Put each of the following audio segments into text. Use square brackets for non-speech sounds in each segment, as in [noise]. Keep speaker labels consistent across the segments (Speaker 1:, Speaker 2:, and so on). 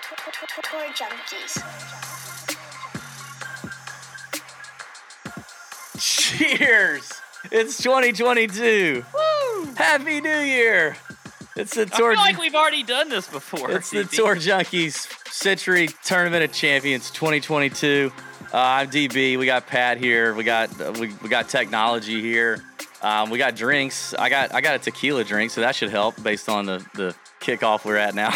Speaker 1: Tour Junkies.
Speaker 2: Cheers! It's 2022.
Speaker 3: Woo!
Speaker 2: Happy New Year! It's the
Speaker 3: I
Speaker 2: Tour.
Speaker 3: feel like we've already done this before.
Speaker 2: it's the Tour Junkies Sentry Tournament of Champions 2022. Uh, I'm DB. We got Pat here. We got uh, we, we got technology here. Um, we got drinks. I got I got a tequila drink, so that should help based on the the kickoff we're at now.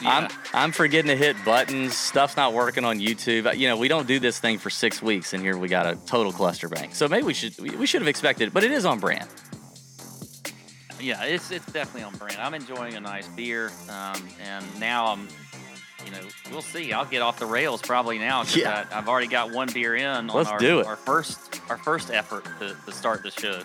Speaker 2: I'm I'm forgetting to hit buttons. Stuff's not working on YouTube. You know, we don't do this thing for six weeks, and here we got a total cluster bang. So maybe we should we, should have expected, it, but it is on brand.
Speaker 3: Yeah, it's it's definitely on brand. I'm enjoying a nice beer, um, and now I'm, you know, we'll see. I'll get off the rails probably now
Speaker 2: Yeah.
Speaker 3: I've already got one beer in on
Speaker 2: Let's
Speaker 3: our,
Speaker 2: do it.
Speaker 3: our first our first effort to, to start the show.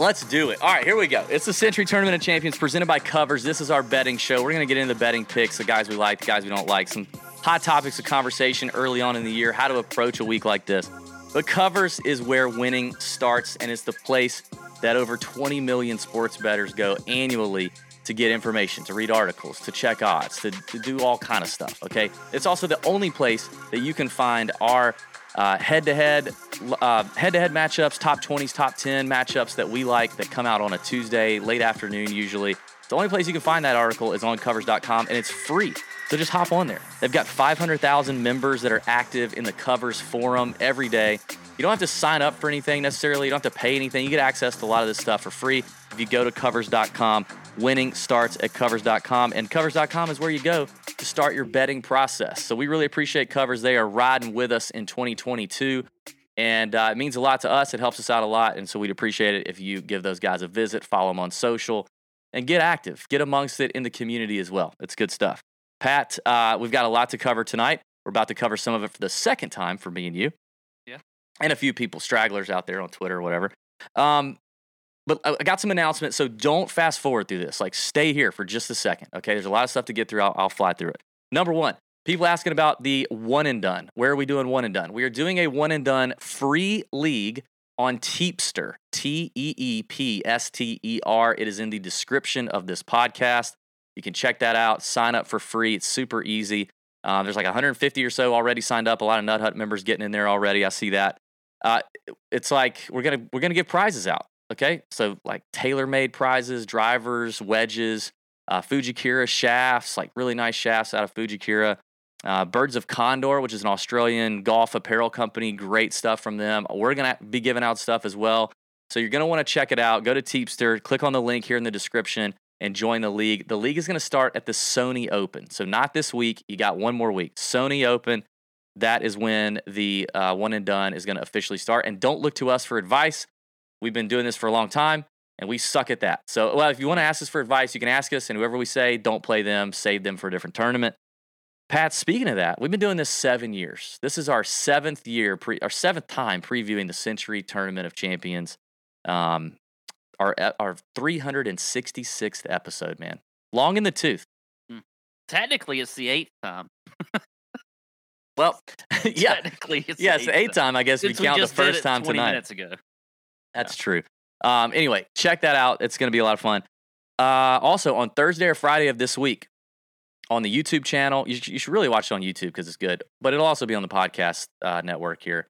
Speaker 2: Let's do it. All right, here we go. It's the Sentry Tournament of Champions presented by Covers. This is our betting show. We're going to get into the betting picks, the guys we like, the guys we don't like, some hot topics of conversation early on in the year, how to approach a week like this. But Covers is where winning starts, and it's the place that over 20 million sports bettors go annually to get information, to read articles, to check odds, to, to do all kind of stuff. Okay, it's also the only place that you can find our uh, head-to-head, uh, head-to-head matchups, top 20s, top 10 matchups that we like that come out on a Tuesday, late afternoon usually. The only place you can find that article is on covers.com, and it's free. So just hop on there. They've got 500,000 members that are active in the Covers forum every day. You don't have to sign up for anything necessarily. You don't have to pay anything. You get access to a lot of this stuff for free if you go to covers.com. Winning starts at covers.com, and covers.com is where you go to start your betting process. So we really appreciate Covers. They are riding with us in 2022, and uh, it means a lot to us. It helps us out a lot, and so we'd appreciate it if you give those guys a visit, follow them on social, and get active. Get amongst it in the community as well. It's good stuff. Pat, uh, we've got a lot to cover tonight. We're about to cover some of it for the second time for me and you.
Speaker 3: Yeah.
Speaker 2: And a few people, stragglers out there on Twitter or whatever. Um, but I got some announcements, so don't fast forward through this. Like, stay here for just a second. Okay, there's a lot of stuff to get through. I'll, I'll fly through it. Number one, people asking about the one and done. Where are we doing one and done? We are doing a one and done free league on Teepster. T E E P S T E R. It is in the description of this podcast. You can check that out. Sign up for free. It's super easy. Uh, there's like 150 or so already signed up. A lot of Nut Hut members getting in there already. I see that. Uh, it's like we're gonna we're gonna give prizes out. Okay, so like tailor-made prizes, drivers, wedges, uh, Fujikura shafts, like really nice shafts out of Fujikura. Uh, Birds of Condor, which is an Australian golf apparel company, great stuff from them. We're gonna be giving out stuff as well, so you're gonna want to check it out. Go to Teepster, click on the link here in the description, and join the league. The league is gonna start at the Sony Open, so not this week. You got one more week. Sony Open. That is when the uh, one and done is going to officially start. And don't look to us for advice. We've been doing this for a long time and we suck at that. So, well, if you want to ask us for advice, you can ask us, and whoever we say, don't play them, save them for a different tournament. Pat, speaking of that, we've been doing this seven years. This is our seventh year, pre- our seventh time previewing the Sentry Tournament of Champions. Um, our our 366th episode, man, long in the tooth.
Speaker 3: Technically, it's the eighth time.
Speaker 2: Well, [laughs] [laughs] yeah,
Speaker 3: Technically, it's
Speaker 2: yeah, it's the eighth time. I guess we
Speaker 3: Since we
Speaker 2: count the first time
Speaker 3: 20
Speaker 2: tonight.
Speaker 3: minutes ago.
Speaker 2: That's true. Um, anyway, check that out. It's going to be a lot of fun. Uh, also, on Thursday or Friday of this week, on the YouTube channel, you, sh- you should really watch it on YouTube because it's good, but it'll also be on the podcast uh, network here.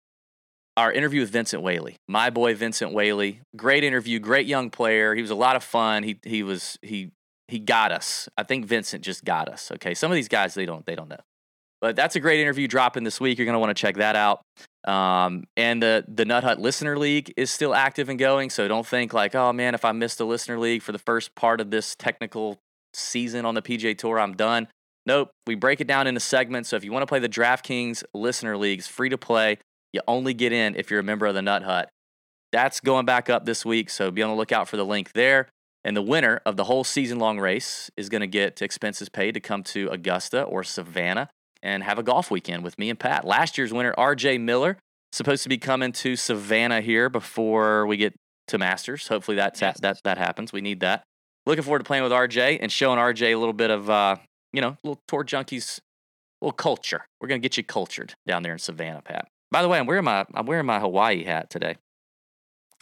Speaker 2: Our interview with Vincent Whaley, my boy Vincent Whaley, great interview, great young player. He was a lot of fun. He he was he he got us. I think Vincent just got us. Okay, some of these guys they don't they don't know, but that's a great interview dropping this week. You're gonna want to check that out. Um, and the the Nut Hut Listener League is still active and going. So don't think like, oh man, if I missed the Listener League for the first part of this technical season on the PGA Tour, I'm done. Nope. We break it down into segments. So if you want to play the DraftKings Listener Leagues, free to play. You only get in if you're a member of the Nut Hut. That's going back up this week. So be on the lookout for the link there. And the winner of the whole season long race is going to get expenses paid to come to Augusta or Savannah and have a golf weekend with me and Pat. Last year's winner, RJ Miller, supposed to be coming to Savannah here before we get to Masters. Hopefully that's
Speaker 3: Yes.
Speaker 2: that that happens. We need that. Looking forward to playing with RJ and showing RJ a little bit of uh, you know, little tour junkies, little culture. We're gonna get you cultured down there in Savannah, Pat. By the way, I'm wearing my I'm wearing my Hawaii hat today,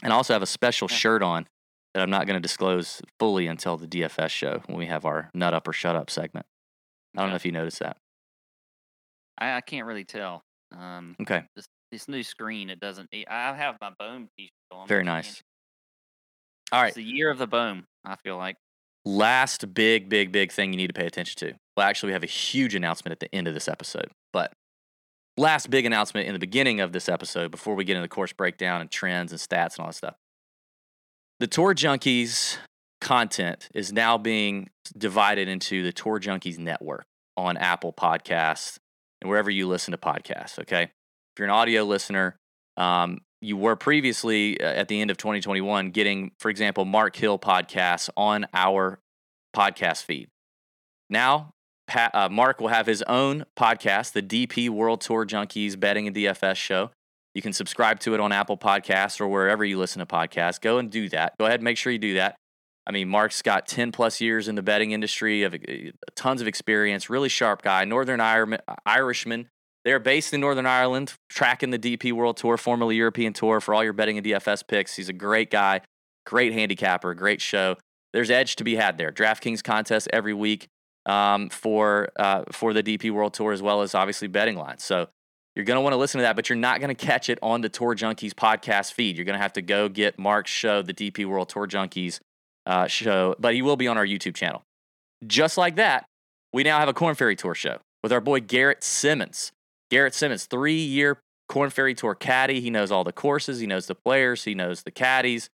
Speaker 2: and I also have a special
Speaker 3: Yeah.
Speaker 2: shirt on that I'm not going to disclose fully until the DFS show when we have our nut up or shut up segment. I don't know if you noticed that.
Speaker 3: I, I can't really tell. Um,
Speaker 2: Okay,
Speaker 3: this this new screen, it doesn't. I have my Boom T-shirt on.
Speaker 2: very nice. All right,
Speaker 3: It's the year of the Boom. I feel like.
Speaker 2: last big, big, big thing you need to pay attention to. Well, actually, we have a huge announcement at the end of this episode, but last big announcement in the beginning of this episode before we get into the course breakdown and trends and stats and all that stuff. The Tour Junkies content is now being divided into the Tour Junkies network on Apple Podcasts and wherever you listen to podcasts. Okay. If you're an audio listener, um, you were previously uh, at the end of 2021 getting, for example, Mark Hill podcasts on our podcast feed. Now, Pat, uh, Mark will have his own podcast, the DP World Tour Junkies Betting and DFS Show. You can subscribe to it on Apple Podcasts or wherever you listen to podcasts. Go and do that. Go ahead and make sure you do that. I mean, Mark's got 10 plus years in the betting industry, of uh, tons of experience, really sharp guy, Northern Irem- Irishman. They're based in Northern Ireland, tracking the DP World Tour, formerly European Tour, for all your betting and DFS picks. He's a great guy, great handicapper, great show. There's edge to be had there. DraftKings contest every week um, for uh, for the DP World Tour, as well as obviously betting lines. So you're going to want to listen to that, but you're not going to catch it on the Tour Junkies podcast feed. You're going to have to go get Mark's show, the DP World Tour Junkies uh, show, but he will be on our YouTube channel. Just like that, we now have a Corn Ferry Tour show with our boy Garrett Simmons. Garrett Simmons, three year Corn Ferry Tour caddy. He knows all the courses, he knows the players, he knows the caddies.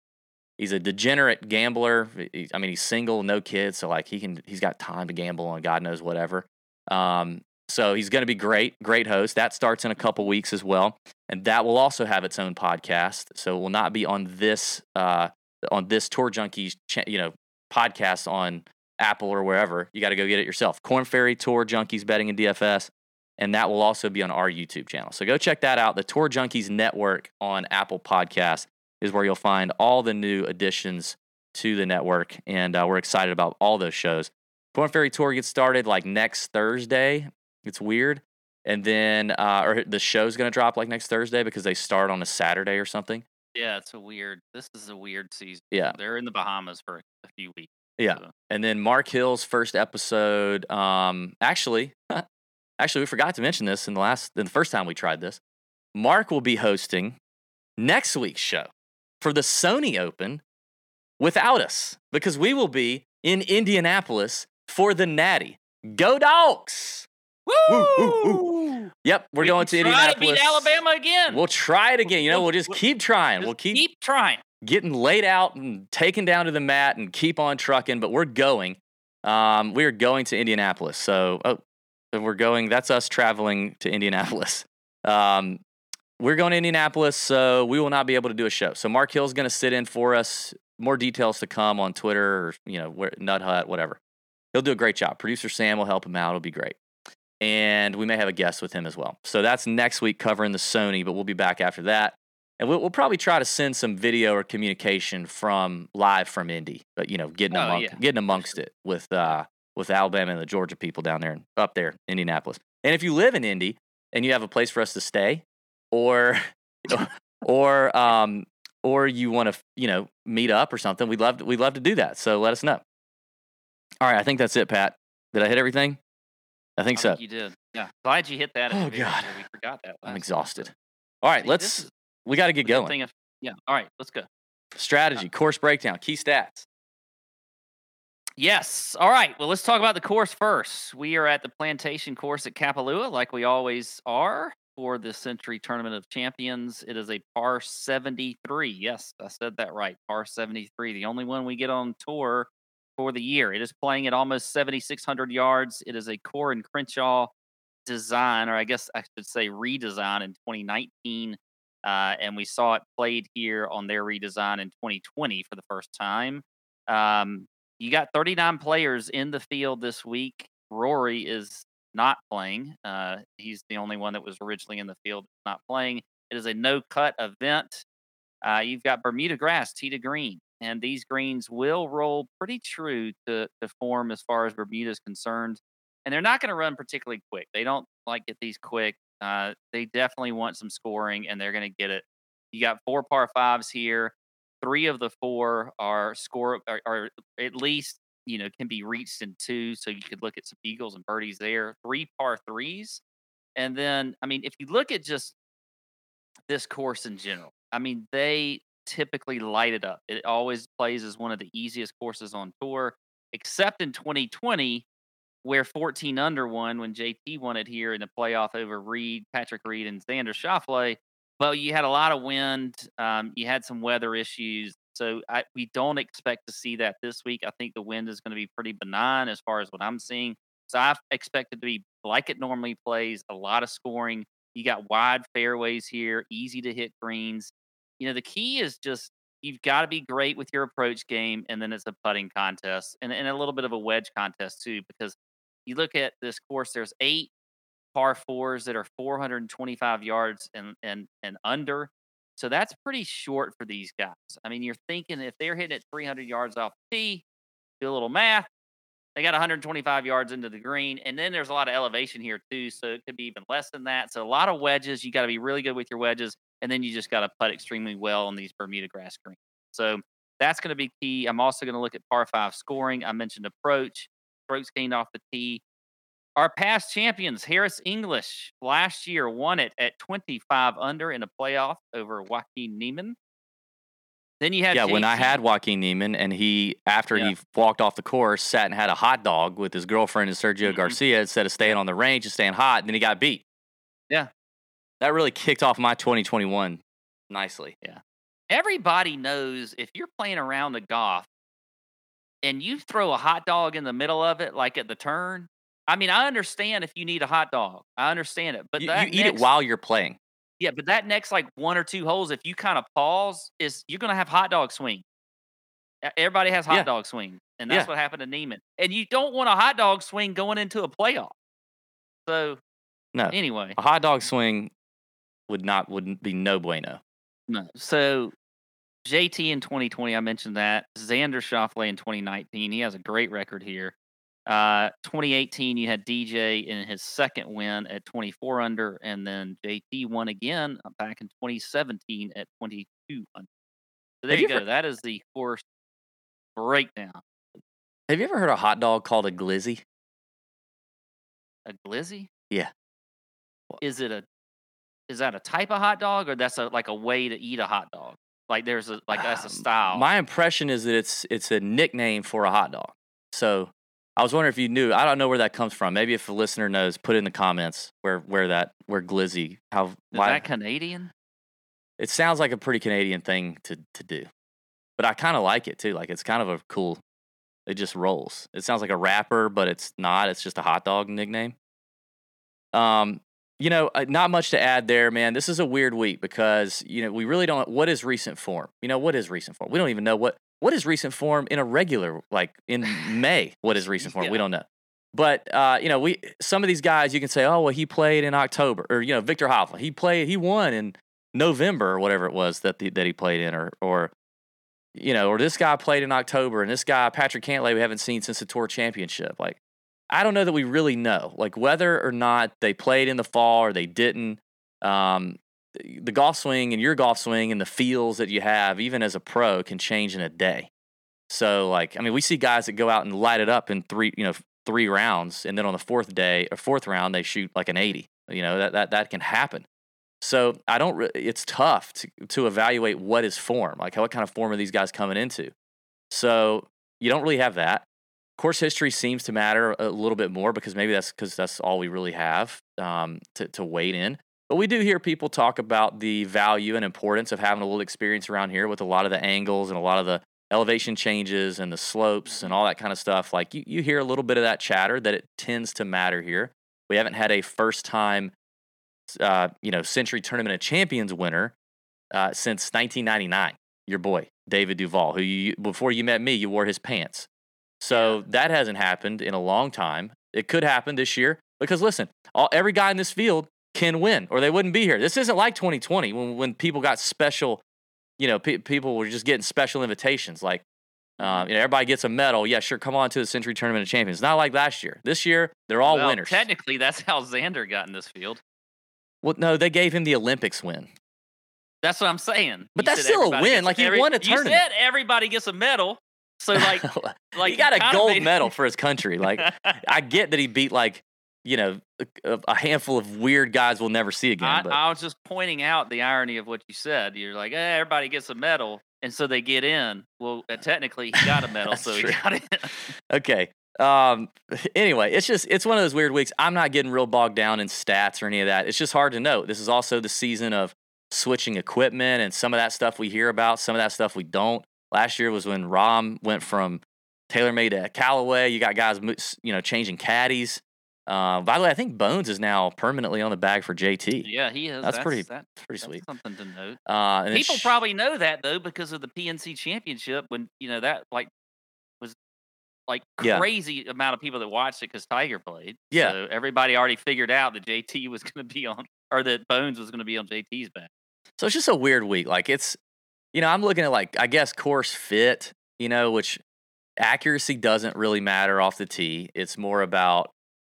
Speaker 2: He's a degenerate gambler. I mean, he's single, no kids, so like he can, he's got time to gamble on God knows whatever. Um, so he's going to be great, great host. That starts in a couple weeks as well, and that will also have its own podcast. So it will not be on this uh, on this Tour Junkies, you know, podcast on Apple or wherever. You got to go get it yourself. Corn Ferry Tour Junkies Betting and DFS, and that will also be on our YouTube channel. So go check that out. The Tour Junkies Network on Apple Podcast is where you'll find all the new additions to the network, and uh, we're excited about all those shows. Corn Ferry Tour gets started like next Thursday. It's weird. And then, uh, or the show's going to drop like next Thursday because they start on a Saturday or something.
Speaker 3: Yeah, it's a weird. This is a weird season.
Speaker 2: Yeah.
Speaker 3: They're in the Bahamas for a few weeks.
Speaker 2: Yeah.
Speaker 3: so-
Speaker 2: And then Mark Hill's first episode. Um, actually, [laughs] actually, we forgot to mention this in the last, in the first time we tried this. Mark will be hosting next week's show for the Sony Open without us because we will be in Indianapolis for the Natty. Go Dogs! Woo, woo, woo. Yep, we're
Speaker 3: We
Speaker 2: going to
Speaker 3: try
Speaker 2: Indianapolis.
Speaker 3: beat Alabama again.
Speaker 2: We'll try it again. You know,
Speaker 3: We'll-
Speaker 2: we'll just keep trying.
Speaker 3: Just
Speaker 2: We'll keep
Speaker 3: keep trying.
Speaker 2: getting laid out and taken down to the mat and keep on trucking, but we're going. Um, we are going to Indianapolis. So oh, we're going. That's us traveling to Indianapolis. [laughs] Um, we're going to Indianapolis, so we will not be able to do a show. So Mark Hill's going to sit in for us. More details to come on Twitter or you know where, Nut Hut, whatever. He'll do a great job. Producer Sam will help him out. It'll be great. And we may have a guest with him as well. So that's next week covering the Sony, but we'll be back after that. And we'll, we'll probably try to send some video or communication from live from Indy, but you know, getting
Speaker 3: Oh,
Speaker 2: among,
Speaker 3: yeah,
Speaker 2: getting amongst it with uh, with Alabama and the Georgia people down there, and up there, Indianapolis. And if you live in Indy and you have a place for us to stay, or [laughs] or um, or you want to you know meet up or something, we'd love to, we'd love to do that. So let us know. All right, I think that's it, Pat. Did I hit everything? I think
Speaker 3: I
Speaker 2: so.
Speaker 3: think you did. Yeah. Glad you hit that.
Speaker 2: Oh, God.
Speaker 3: We forgot that.
Speaker 2: I'm exhausted.
Speaker 3: episode.
Speaker 2: All right, let's. we got to get going.
Speaker 3: if- yeah. All right. Let's go.
Speaker 2: Strategy, course breakdown, key stats.
Speaker 3: Yes. All right. Well, let's talk about the course first. We are at the Plantation course at Kapalua, like we always are for the Sentry Tournament of Champions. It is a par 73. Yes, I said that right. Par 73. The only one we get on tour for the year. It is playing at almost 7,600 yards. It is a Coore and Crenshaw design, or I guess I should say redesign in 2019. Uh, and we saw it played here on their redesign in 2020 for the first time. Um, you got 39 players in the field this week. Rory is not playing. Uh, he's the only one that was originally in the field not playing. It is a no cut event. Uh, you've got Bermuda grass, tee to green, and these greens will roll pretty true to, to form as far as Bermuda is concerned. And they're not going to run particularly quick. They don't like get these quick. Uh, they definitely want some scoring, and they're going to get it. You got four par fives here three of the four are score are at least you know can be reached in two so you could look at some eagles and birdies there three par threes And then, I mean, if you look at just this course in general, I mean, they typically light it up. It always plays as one of the easiest courses on tour, except in 2020, where 14 under won when JT won it here in the playoff over Reed, Patrick Reed, and Xander Schauffele. Well, you had a lot of wind. Um, you had some weather issues. So I, we don't expect to see that this week. I think the wind is going to be pretty benign as far as what I'm seeing. So I expect it to be like it normally plays, a lot of scoring. You got wide fairways here, easy to hit greens. You know, the key is just you've got to be great with your approach game, and then it's a putting contest and, and a little bit of a wedge contest too, because you look at this course, there's eight par fours that are 425 yards and and and under. So that's pretty short for these guys. I mean, you're thinking if they're hitting it 300 yards off the tee, do a little math. They got 125 yards into the green, and then there's a lot of elevation here too, so it could be even less than that. So a lot of wedges. You got to be really good with your wedges, and then you just got to putt extremely well on these Bermuda grass greens. So that's going to be key. I'm also going to look at par five scoring. I mentioned approach, strokes gained off the tee, our past champions, Harris English, last year won it at 25 under in a playoff over Joaquin Niemann. Then you had
Speaker 2: yeah.
Speaker 3: JT.
Speaker 2: When I had Joaquin Niemann, and he after
Speaker 3: Yeah.
Speaker 2: he walked off the course, sat and had a hot dog with his girlfriend and Sergio
Speaker 3: Mhm.
Speaker 2: Garcia instead of staying on the range and staying hot, and then he got beat.
Speaker 3: Yeah.
Speaker 2: That really kicked off my 2021 nicely. Yeah.
Speaker 3: Everybody knows if you're playing around the golf and you throw a hot dog in the middle of it, like at the turn. I mean, I understand if you need a hot dog. I understand it, but
Speaker 2: you,
Speaker 3: that
Speaker 2: you eat it while you're playing.
Speaker 3: Yeah, but that next like one or two holes, if you kind of pause, is you're gonna have hot dog swing. Everybody has hot
Speaker 2: Yeah.
Speaker 3: dog swing, and that's
Speaker 2: Yeah.
Speaker 3: what happened to Niemann. And you don't want a hot dog swing going into a playoff. So
Speaker 2: No,
Speaker 3: anyway,
Speaker 2: a hot dog swing would not would be no bueno.
Speaker 3: no. So JT in 2020, I mentioned that. Xander Schauffele in 2019, he has a great record here. Uh, 2018, you had DJ in his second win at 24 under, and then JT won again uh, back in 2017 at 22 under. So there you
Speaker 2: you
Speaker 3: go.
Speaker 2: ever-
Speaker 3: That is the course breakdown.
Speaker 2: Have you ever heard a hot dog called a glizzy?
Speaker 3: A glizzy?
Speaker 2: Yeah.
Speaker 3: Is it a? Is that a type of hot dog, or that's a like a way to eat a hot dog? Like there's a like that's a
Speaker 2: Um,
Speaker 3: style.
Speaker 2: My impression is that it's it's a nickname for a hot dog. So I was wondering if you knew. I don't know where that comes from. Maybe if a listener knows, put in the comments where where that where glizzy how
Speaker 3: is
Speaker 2: why
Speaker 3: that Canadian?
Speaker 2: it sounds like a pretty Canadian thing to to do. But I kind of like it too. Like it's kind of a cool. It just rolls. It sounds like a rapper, but it's not. It's just a hot dog nickname. Um, you know, uh, not much to add there, man. This is a weird week because you know we really don't. What is recent form? You know, what is recent form? We don't even know what what is recent form in a regular like in May. What is recent [laughs] form? We don't know. But uh, you know, we some of these guys you can say, oh well, he played in October, or you know, Viktor Hovland, he played, he won in November or whatever it was that the, that he played in, or or you know, or this guy played in October, and this guy Patrick Cantlay we haven't seen since the Tour Championship. Like, I don't know that we really know, like whether or not they played in the fall or they didn't. Um, the golf swing and your golf swing and the feels that you have, even as a pro, can change in a day. So, like, I mean, we see guys that go out and light it up in three, you know, three rounds, and then on the fourth day or fourth round they shoot like an eighty. You know that that that can happen. So I don't. Re- it's tough to to evaluate what is form. Like, what kind of form are these guys coming into? So you don't really have that. Course history seems to matter a little bit more because maybe that's because that's all we really have um, to to wade in. But we do hear people talk about the value and importance of having a little experience around here with a lot of the angles and a lot of the elevation changes and the slopes and all that kind of stuff. Like you, you hear a little bit of that chatter that it tends to matter here. We haven't had a first time, uh, you know, Sentry Tournament of Champions winner uh, since 1999. Your boy David Duval, who you before you met me, you wore his pants. So that hasn't happened in a long time. It could happen this year because listen, all, every guy in this field can win, or they wouldn't be here. This isn't like 2020 when when people got special, you know, pe- people were just getting special invitations. Like, uh, you know, everybody gets a medal. Yeah, sure, come on to the Sentry Tournament of Champions. Not like last year. This year, they're all
Speaker 3: Well,
Speaker 2: winners.
Speaker 3: Technically, that's how Xander got in this field.
Speaker 2: well, no, they gave him the Olympics win.
Speaker 3: That's what I'm saying.
Speaker 2: But
Speaker 3: You
Speaker 2: that's still a win, like he won a tournament.
Speaker 3: You said everybody gets a medal. So like, [laughs] like
Speaker 2: he got a gold [laughs] medal for his country. Like, I get that he beat like you know, a, a handful of weird guys we'll never see again.
Speaker 3: I,
Speaker 2: but
Speaker 3: I was just pointing out the irony of what you said. You're like, eh, everybody gets a medal, and so they get in. Well, uh, technically, he got a [laughs] medal, so he
Speaker 2: true.
Speaker 3: got in.
Speaker 2: okay. Um. Anyway, it's just it's one of those weird weeks. I'm not getting real bogged down in stats or any of that. It's just hard to know. This is also the season of switching equipment and some of that stuff we hear about, some of that stuff we don't. Last year was when Rahm went from TaylorMade to Callaway. You got guys, you know, changing caddies. Uh, by the way, I think Bones is now permanently on the bag for JT.
Speaker 3: Yeah, he is.
Speaker 2: That's pretty-
Speaker 3: that-
Speaker 2: Pretty
Speaker 3: that's
Speaker 2: sweet.
Speaker 3: something to note.
Speaker 2: Uh,
Speaker 3: People
Speaker 2: sh-
Speaker 3: probably know that though because of the PNC Championship when you know that like was like
Speaker 2: Yeah.
Speaker 3: crazy amount of people that watched it because Tiger played.
Speaker 2: Yeah.
Speaker 3: so everybody already figured out that JT was going to be on or that Bones was going to be on JT's back.
Speaker 2: So it's just a weird week. Like it's, you know, I'm looking at like I guess course fit, you know, which accuracy doesn't really matter off the tee. It's more about,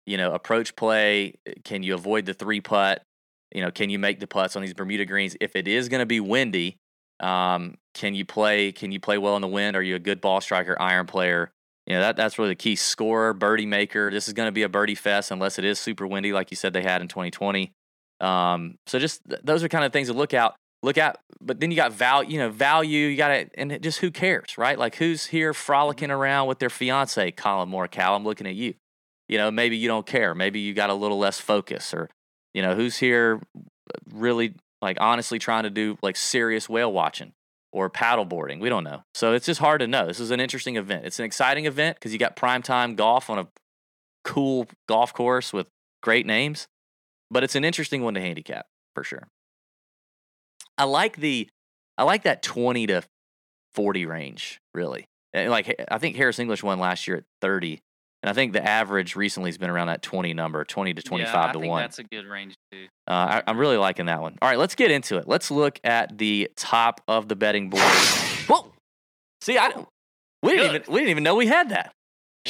Speaker 2: you know, approach play. eh, Can you avoid the three putt? You know, can you make the putts on these Bermuda greens? If it is going to be windy, um, can you play? Can you play well in the wind? Are you a good ball striker, iron player? You know, that that's really the key. Scorer, birdie maker. This is going to be a birdie fest unless it is super windy, like you said they had in 2020. Um, so just th- those are kind of things to look out, look at. But then you got value, you know, value. You got to, and it just who cares, right? Like who's here mm-hmm. frolicking around with their fiance, Collin Morikawa? I'm looking at you. You know, maybe you don't care. Maybe you got a little less focus, or you know, who's here uh, really like honestly trying to do like serious whale watching or paddle boarding. We don't know. So it's just hard to know. This is an interesting event. It's an exciting event because you got primetime golf on a cool golf course with great names, but it's an interesting one to handicap for sure. I like the I like that 20 to 40 range, really. And Like I think Harris English won last year at 30. And I think the average recently has been around that 20 number, 20 to 25
Speaker 3: yeah, I
Speaker 2: to
Speaker 3: think
Speaker 2: 1.
Speaker 3: That's a good range too.
Speaker 2: Uh, I, I'm really liking that one. All right, let's get into it. Let's look at the top of the betting board. Whoa! See, I we didn't
Speaker 3: Good.
Speaker 2: even we didn't even know we had that.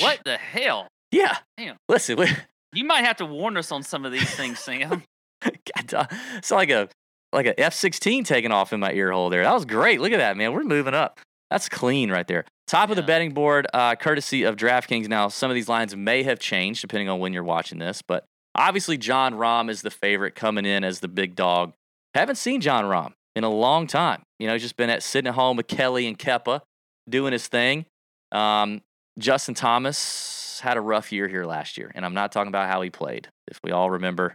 Speaker 3: What the hell?
Speaker 2: Yeah.
Speaker 3: Damn.
Speaker 2: Listen, we,
Speaker 3: You might have to warn us on some of these things, Sam. [laughs]
Speaker 2: God, uh, it's like a like a F16 taking off in my ear hole there. That was great. Look at that, man. We're moving up. That's clean right there. Top of the betting board, uh, courtesy of DraftKings. Now, some of these lines may have changed depending on when you're watching this, but obviously Jon Rahm is the favorite coming in as the big dog. Haven't seen Jon Rahm in a long time. You know, he's just been at sitting at home with Kelley and Kepa doing his thing. Um, Justin Thomas had a rough year here last year, and I'm not talking about how he played. If we all remember,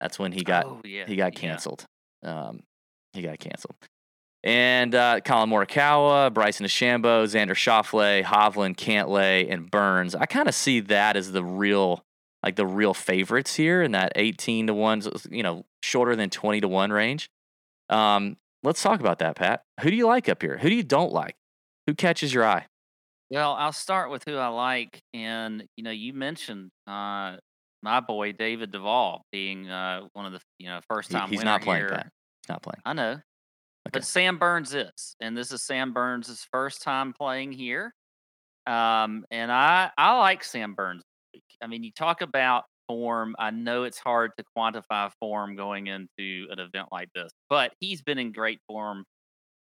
Speaker 2: that's when he got
Speaker 3: oh, yeah.
Speaker 2: he got
Speaker 3: yeah.
Speaker 2: canceled. Um, he got canceled. And uh, Collin Morikawa, Bryson DeChambeau, Xander Schauffele, Hovland, Cantlay, and Burns. I kind of see that as the real, like the real favorites here in that 18 to 1, you know, shorter than 20 to 1 range. Um, let's talk about that, Pat. Who do you like up here? Who do you don't like? Who catches your eye?
Speaker 3: Well, I'll start with who I like, and you know, you mentioned uh, my boy David Duval being uh, one of the you know first
Speaker 2: He-
Speaker 3: time.
Speaker 2: he's not playing,
Speaker 3: here.
Speaker 2: Pat. He's not playing.
Speaker 3: I know,
Speaker 2: Okay.
Speaker 3: but Sam Burns is, and this is Sam Burns' first time playing here. Um, and I I like Sam Burns. I mean, you talk about form. I know it's hard to quantify form going into an event like this, but he's been in great form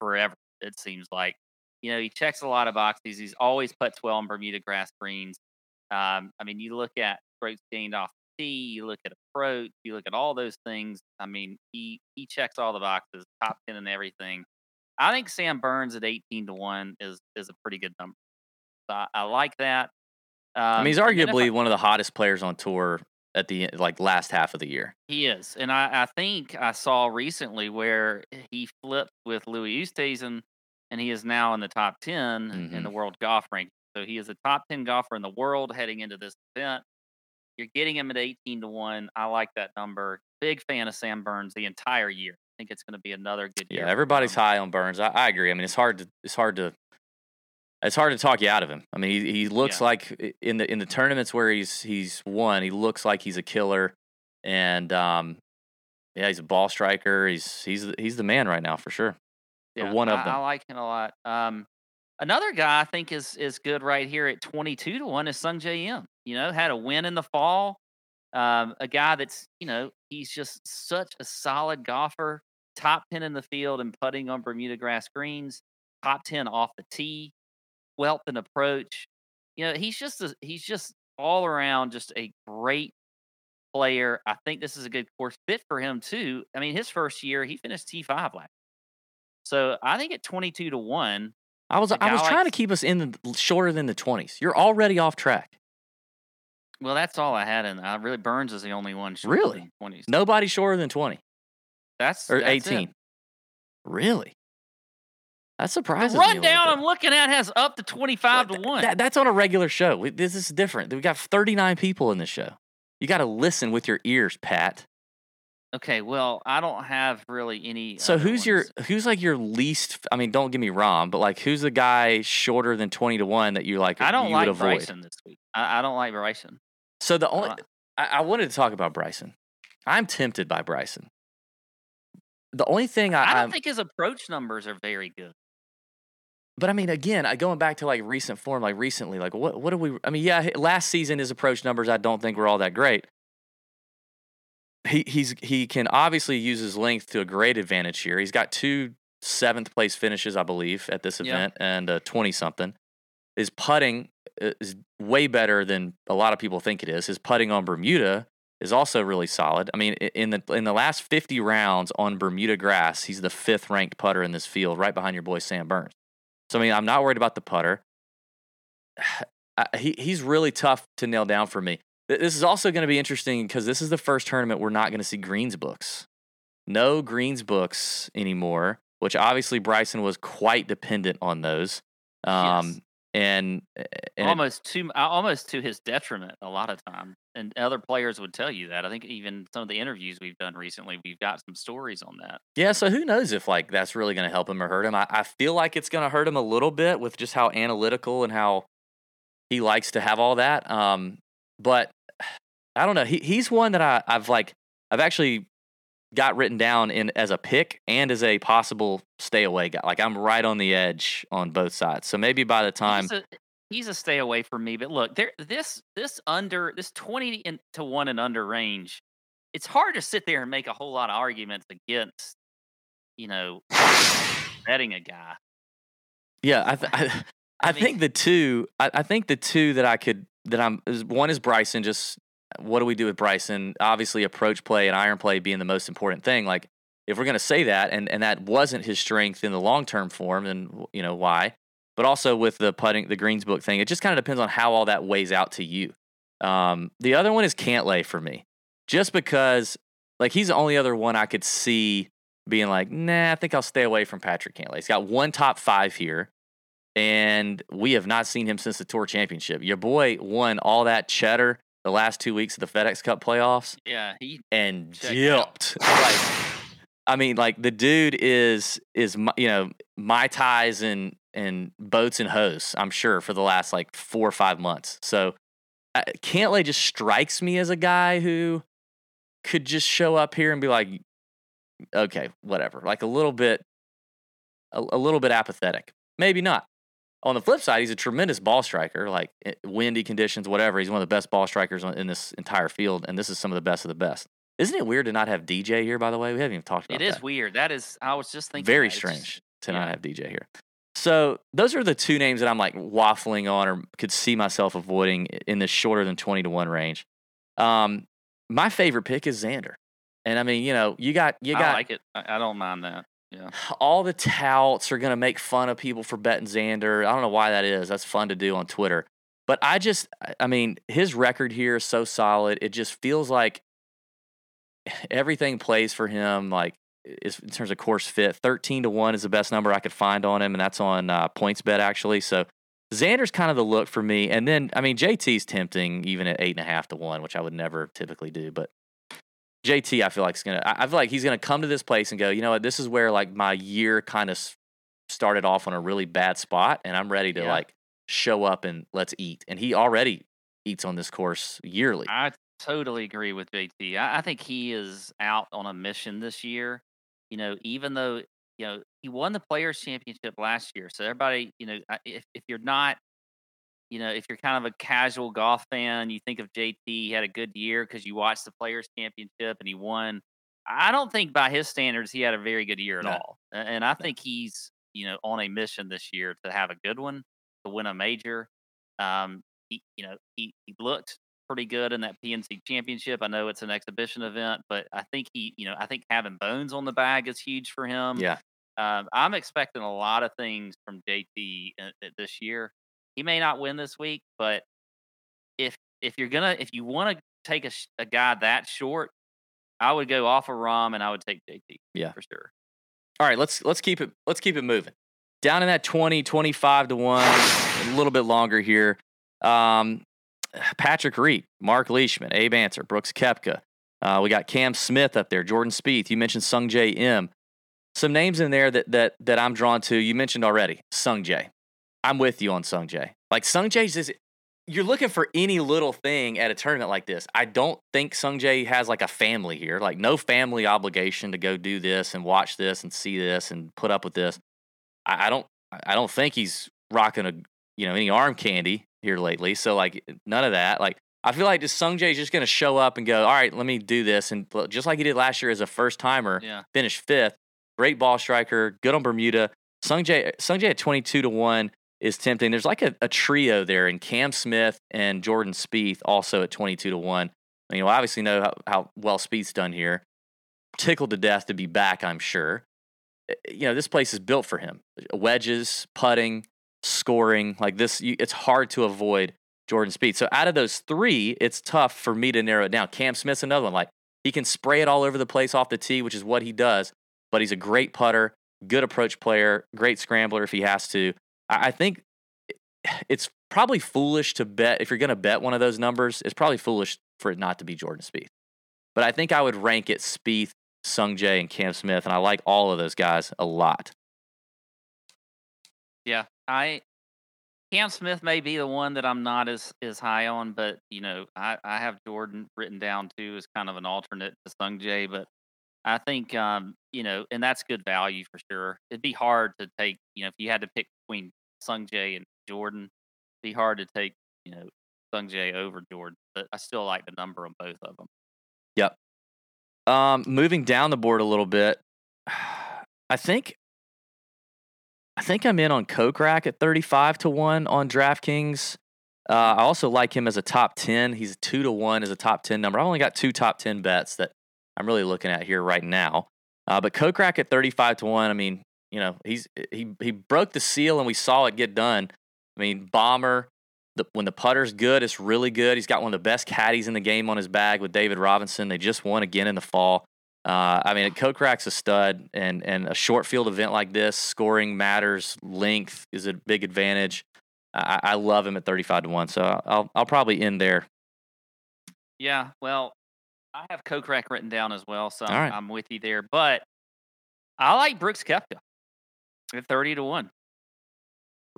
Speaker 3: forever. It seems like. You know, he checks a lot of boxes. He's always put well on Bermuda grass greens. Um, I mean, you look at gained off the tee, you look at approach, you look at all those things. I mean, he he checks all the boxes, top ten and everything. I think Sam Burns at eighteen to one is is a pretty good number. So I, I like that. Um,
Speaker 2: I mean, he's
Speaker 3: and then if I-
Speaker 2: arguably one of the hottest players on tour at the like last half of the year.
Speaker 3: He is, and I, I think I saw recently where he flipped with Louis Oosthuizen, and he is now in the top 10 in
Speaker 2: Mhm.
Speaker 3: the world golf ranking. So he is a top ten golfer in the world heading into this event. You're getting him at eighteen to one. I like that number. Big fan of Sam Burns the entire year. I think it's going to be another good year.
Speaker 2: Yeah, everybody's high on Burns. I, I agree. I mean, it's hard to it's hard to it's hard to talk you out of him. I mean, he, he looks
Speaker 3: Yeah.
Speaker 2: like in the in the tournaments where he's he's won, he looks like he's a killer, and um, yeah, he's a ball striker. He's he's the- he's the man right now for sure. or one of
Speaker 3: I,
Speaker 2: them.
Speaker 3: I like him a lot. Um, another guy I think is is good right here at twenty two to one is Sung Jae Im. You know, had a win in the fall. Um, a guy that's you know he's just such a solid golfer. Top ten in the field and putting on Bermuda grass greens. Top ten off the tee. Wealth and approach. You know, he's just a, he's just all around just a great player. I think this is a good course fit for him too. I mean, his first year he finished T five last. Year. So I think at twenty two to one,
Speaker 2: I was I was
Speaker 3: guy
Speaker 2: trying to keep us in the shorter than the twenties. You're already off track.
Speaker 3: Well, that's all I had. And I really Burns is the only one.
Speaker 2: Really?
Speaker 3: twenties.
Speaker 2: Nobody shorter than twenty
Speaker 3: that's
Speaker 2: or
Speaker 3: that's it.
Speaker 2: eighteen. Really? That
Speaker 3: The
Speaker 2: surprises me. a
Speaker 3: rundown. I'm looking at has up to twenty five to one.
Speaker 2: that- that's on a regular show. We- This is different. We got 39 people in this show. You got to listen with your ears, Pat.
Speaker 3: Okay, well, I don't have really any.
Speaker 2: So who's your who's like your least? I mean, don't get me wrong, but like who's the guy shorter than 20 to one that you like?
Speaker 3: I don't like? Bryson this week. I, I don't like Bryson.
Speaker 2: So the only
Speaker 3: like-
Speaker 2: I, I wanted to talk about Bryson. I'm tempted by Bryson. The only thing I,
Speaker 3: I don't
Speaker 2: I'm-
Speaker 3: think his approach numbers are very good.
Speaker 2: But I mean, again, I going back to like recent form, like recently, like what what do we? I mean, yeah, last season his approach numbers I don't think were all that great. He he's he can obviously use his length to a great advantage here. He's got two seventh place finishes, I believe, at this
Speaker 3: Yeah.
Speaker 2: event, and a twenty something. His putting uh, is way better than a lot of people think it is. His putting on Bermuda is also really solid. I mean, in the in the last fifty rounds on Bermuda grass, he's the fifth ranked putter in this field, right behind your boy Sam Burns. So I mean, I'm not worried about the putter. [sighs] I- he he's really tough to nail down for me. Th- This is also going to be interesting because this is the first tournament we're not going to see greens books. No greens books anymore, which obviously Bryson was quite dependent on those. Um,
Speaker 3: Yes.
Speaker 2: and and it-
Speaker 3: almost to uh, almost to his detriment a lot of time. And other players would tell you that. I think even some of the interviews we've done recently, we've got some stories on that.
Speaker 2: Yeah, so who knows if like that's really going to help him or hurt him? I, I feel like it's going to hurt him a little bit with just how analytical and how he likes to have all that. Um, but [sighs] I don't know. He he's one that I I've like I've actually got written down in as a pick and as a possible stay away guy. Like I'm right on the edge on both sides. So maybe by the time
Speaker 3: He's a, he's a stay away from me. But look, there this this under this twenty to one and under range. It's hard to sit there and make a whole lot of arguments against, you know, betting a guy.
Speaker 2: Yeah, I th- I, [laughs] I,
Speaker 3: I mean-
Speaker 2: think the two. I, I think the two that I could that I'm one is Bryson. Just what do we do with Bryson? Obviously, approach play and iron play being the most important thing. Like if we're gonna say that, and and that wasn't his strength in the long term form, then you know why. But also with the putting, the greens book thing, it just kind of depends on how all that weighs out to you. Um, the other one is Cantlay for me, just because like he's the only other one I could see being like, nah, I think I'll stay away from Patrick Cantlay. He's got one top five here and we have not seen him since the tour championship. Your boy won all that cheddar the last two weeks of the FedEx Cup playoffs
Speaker 3: Yeah, he
Speaker 2: and
Speaker 3: Check it out.
Speaker 2: dipped. like, I mean, like the dude is is you know mai tais and and boats and hose. I'm sure for the last like four or five months. So uh, Cantlay just strikes me as a guy who could just show up here and be like, okay, whatever. Like a little bit, a, a little bit apathetic. Maybe not. On the flip side, he's a tremendous ball striker. Like eh, windy conditions, whatever. He's one of the best ball strikers in this entire field, and this is some of the best of the best. Isn't it weird to not have DJ here? By the way, we haven't even talked about
Speaker 3: it is
Speaker 2: that.
Speaker 3: weird. That is, I was just thinking.
Speaker 2: Very
Speaker 3: that. It's just-
Speaker 2: strange to not have DJ here. So those are the two names that I'm like waffling on, or could see myself avoiding in this shorter than twenty to one range. Um, my favorite pick is Xander, and I mean, you know, you got you got.
Speaker 3: I like it. I don't mind that. Yeah.
Speaker 2: all the touts are going to make fun of people for betting Xander. I don't know why that is. That's fun to do on Twitter. But I just, I- mean, his record here is so solid. It just feels like everything plays for him. Like in terms of course fit, thirteen to one is the best number I could find on him, and that's on uh, points bet actually. So Xander's kind of the look for me. And then, I mean, JT's tempting even at eight and a half to one, which I would never typically do, but. JT, I feel like is gonna. I I feel like he's gonna come to this place and go. You know what? This is where like my year kind of started off on a really bad spot, and I'm ready to
Speaker 3: Yeah.
Speaker 2: like show up and let's eat. And he already eats on this course yearly.
Speaker 3: I totally agree with JT. I, I think he is out on a mission this year. You know, even though you know he won the Players Championship last year, so everybody, you know, if if you're not, you know, if you're kind of a casual golf fan, you think of JT. He had a good year because you watched the Players Championship and he won. I don't think by his standards he had a very good year at
Speaker 2: No.
Speaker 3: all, and I think he's you know on a mission this year to have a good one, to win a major. Um, he, you know, he, he looked pretty good in that PNC championship. I know it's an exhibition event, but I think he, you know, I think having Bones on the bag is huge for him.
Speaker 2: Yeah.
Speaker 3: Um, I'm expecting a lot of things from JT uh, uh, this year. He may not win this week, but if if you're gonna if you want to take a, a guy that short, I would go off of Rahm and I would take JT.
Speaker 2: Yeah.
Speaker 3: for sure.
Speaker 2: All right, let's let's keep it let's keep it moving. Down in that 20, 25 to 1, a little bit longer here. Um, [sighs] Patrick Reed, Mark Leishman, Abe Ancer, Brooks Koepka. Uh, we got Cam Smith up there, Jordan Spieth. You mentioned Sung Jae Im. Some names in there that that that I'm drawn to. You mentioned already Sung Jae. I'm with you on Sung Jae. Like Sung Jae's is you're looking for any little thing at a tournament like this. I don't think Sung Jae has like a family here, like no family obligation to go do this and watch this and see this and put up with this. I, I don't, I don't think he's rocking a, you know, any arm candy here lately. So like none of that. Like I feel like just Sung Jae is just going to show up and go, all right, let me do this, and just like he did last year as a first timer,
Speaker 3: Yeah.
Speaker 2: finish fifth. Great ball striker, good on Bermuda. Sung Jae, Sung Jae at twenty two to one is tempting. There's like a, a trio there in Cam Smith and Jordan Spieth also at 22 to 1. I mean, we obviously know how, how well Spieth's done here. Tickled to death to be back, I'm sure. Eh, You know, this place is built for him. Wedges, putting, scoring, like this, you, it's hard to avoid Jordan Spieth. So out of those three, it's tough for me to narrow it down. Cam Smith's another one. Like he can spray it all over the place off the tee, which is what he does, but he's a great putter, good approach player, great scrambler if he has to. I think [sighs] it's probably foolish to bet if you're going to bet one of those numbers. It's probably foolish for it not to be Jordan Spieth. But I think I would rank it Spieth, Sung Jae, and Cam Smith, and I like all of those guys a lot.
Speaker 3: Yeah, I Cam Smith may be the one that I'm not as as high on, but you know, I I have Jordan written down too as kind of an alternate to Sung Jae, but I think um you know, and that's good value for sure. It'd be hard to take you know if you had to pick between Sung Jae and Jordan, be hard to take you know Sung Jae over Jordan, but I still like the number on both of them.
Speaker 2: Yep. Um, moving down the board a little bit, [sighs] I think I think I'm in on Kokrak at 35 to 1 on DraftKings. Uh, I also like him as a top 10. He's 2 to 1 as a top 10 number. I've only got two top 10 bets that I'm really looking at here right now. Uh, but Kokrak at 35 to 1, I mean, you know, he's he he broke the seal and we saw it get done. I mean, bomber, the, when the putter's good, it's really good. He's got one of the best caddies in the game on his bag with David Robinson. They just won again in the fall. Uh, I mean, Kokrak's a stud, and and a short field event like this, scoring matters. Length is a big advantage. I, I love him at thirty-five to one, so I'll I'll probably end there.
Speaker 3: Yeah, well, I have Kokrak written down as well, so I'm,
Speaker 2: right.
Speaker 3: I'm with you there. But I like Brooks Koepka at thirty to one.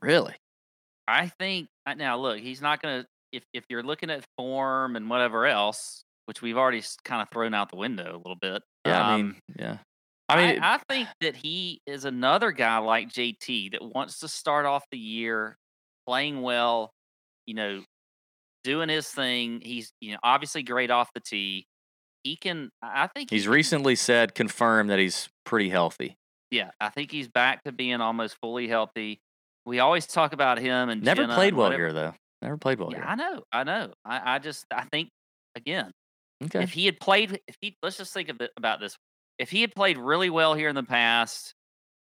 Speaker 2: Really?
Speaker 3: I think uh, now look, he's not going to if if you're looking at form and whatever else, which we've already kind of thrown out the window a little bit.
Speaker 2: Yeah. I
Speaker 3: um,
Speaker 2: mean, yeah. I mean,
Speaker 3: I, I think that he is another guy like JT that wants to start off the year playing well, you know, doing his thing. He's you know obviously great off the tee. He can. I I think he
Speaker 2: he's
Speaker 3: can-
Speaker 2: recently said confirmed that he's pretty healthy.
Speaker 3: Yeah, I think he's back to being almost fully healthy. We always talk about him and
Speaker 2: Never
Speaker 3: Jenna
Speaker 2: played
Speaker 3: and
Speaker 2: well
Speaker 3: whatever.
Speaker 2: here though. Never played well
Speaker 3: Yeah,
Speaker 2: here.
Speaker 3: I know, I know. I, I just I think again,
Speaker 2: Okay.
Speaker 3: if he had played, if he let's just think about this. If he had played really well here in the past,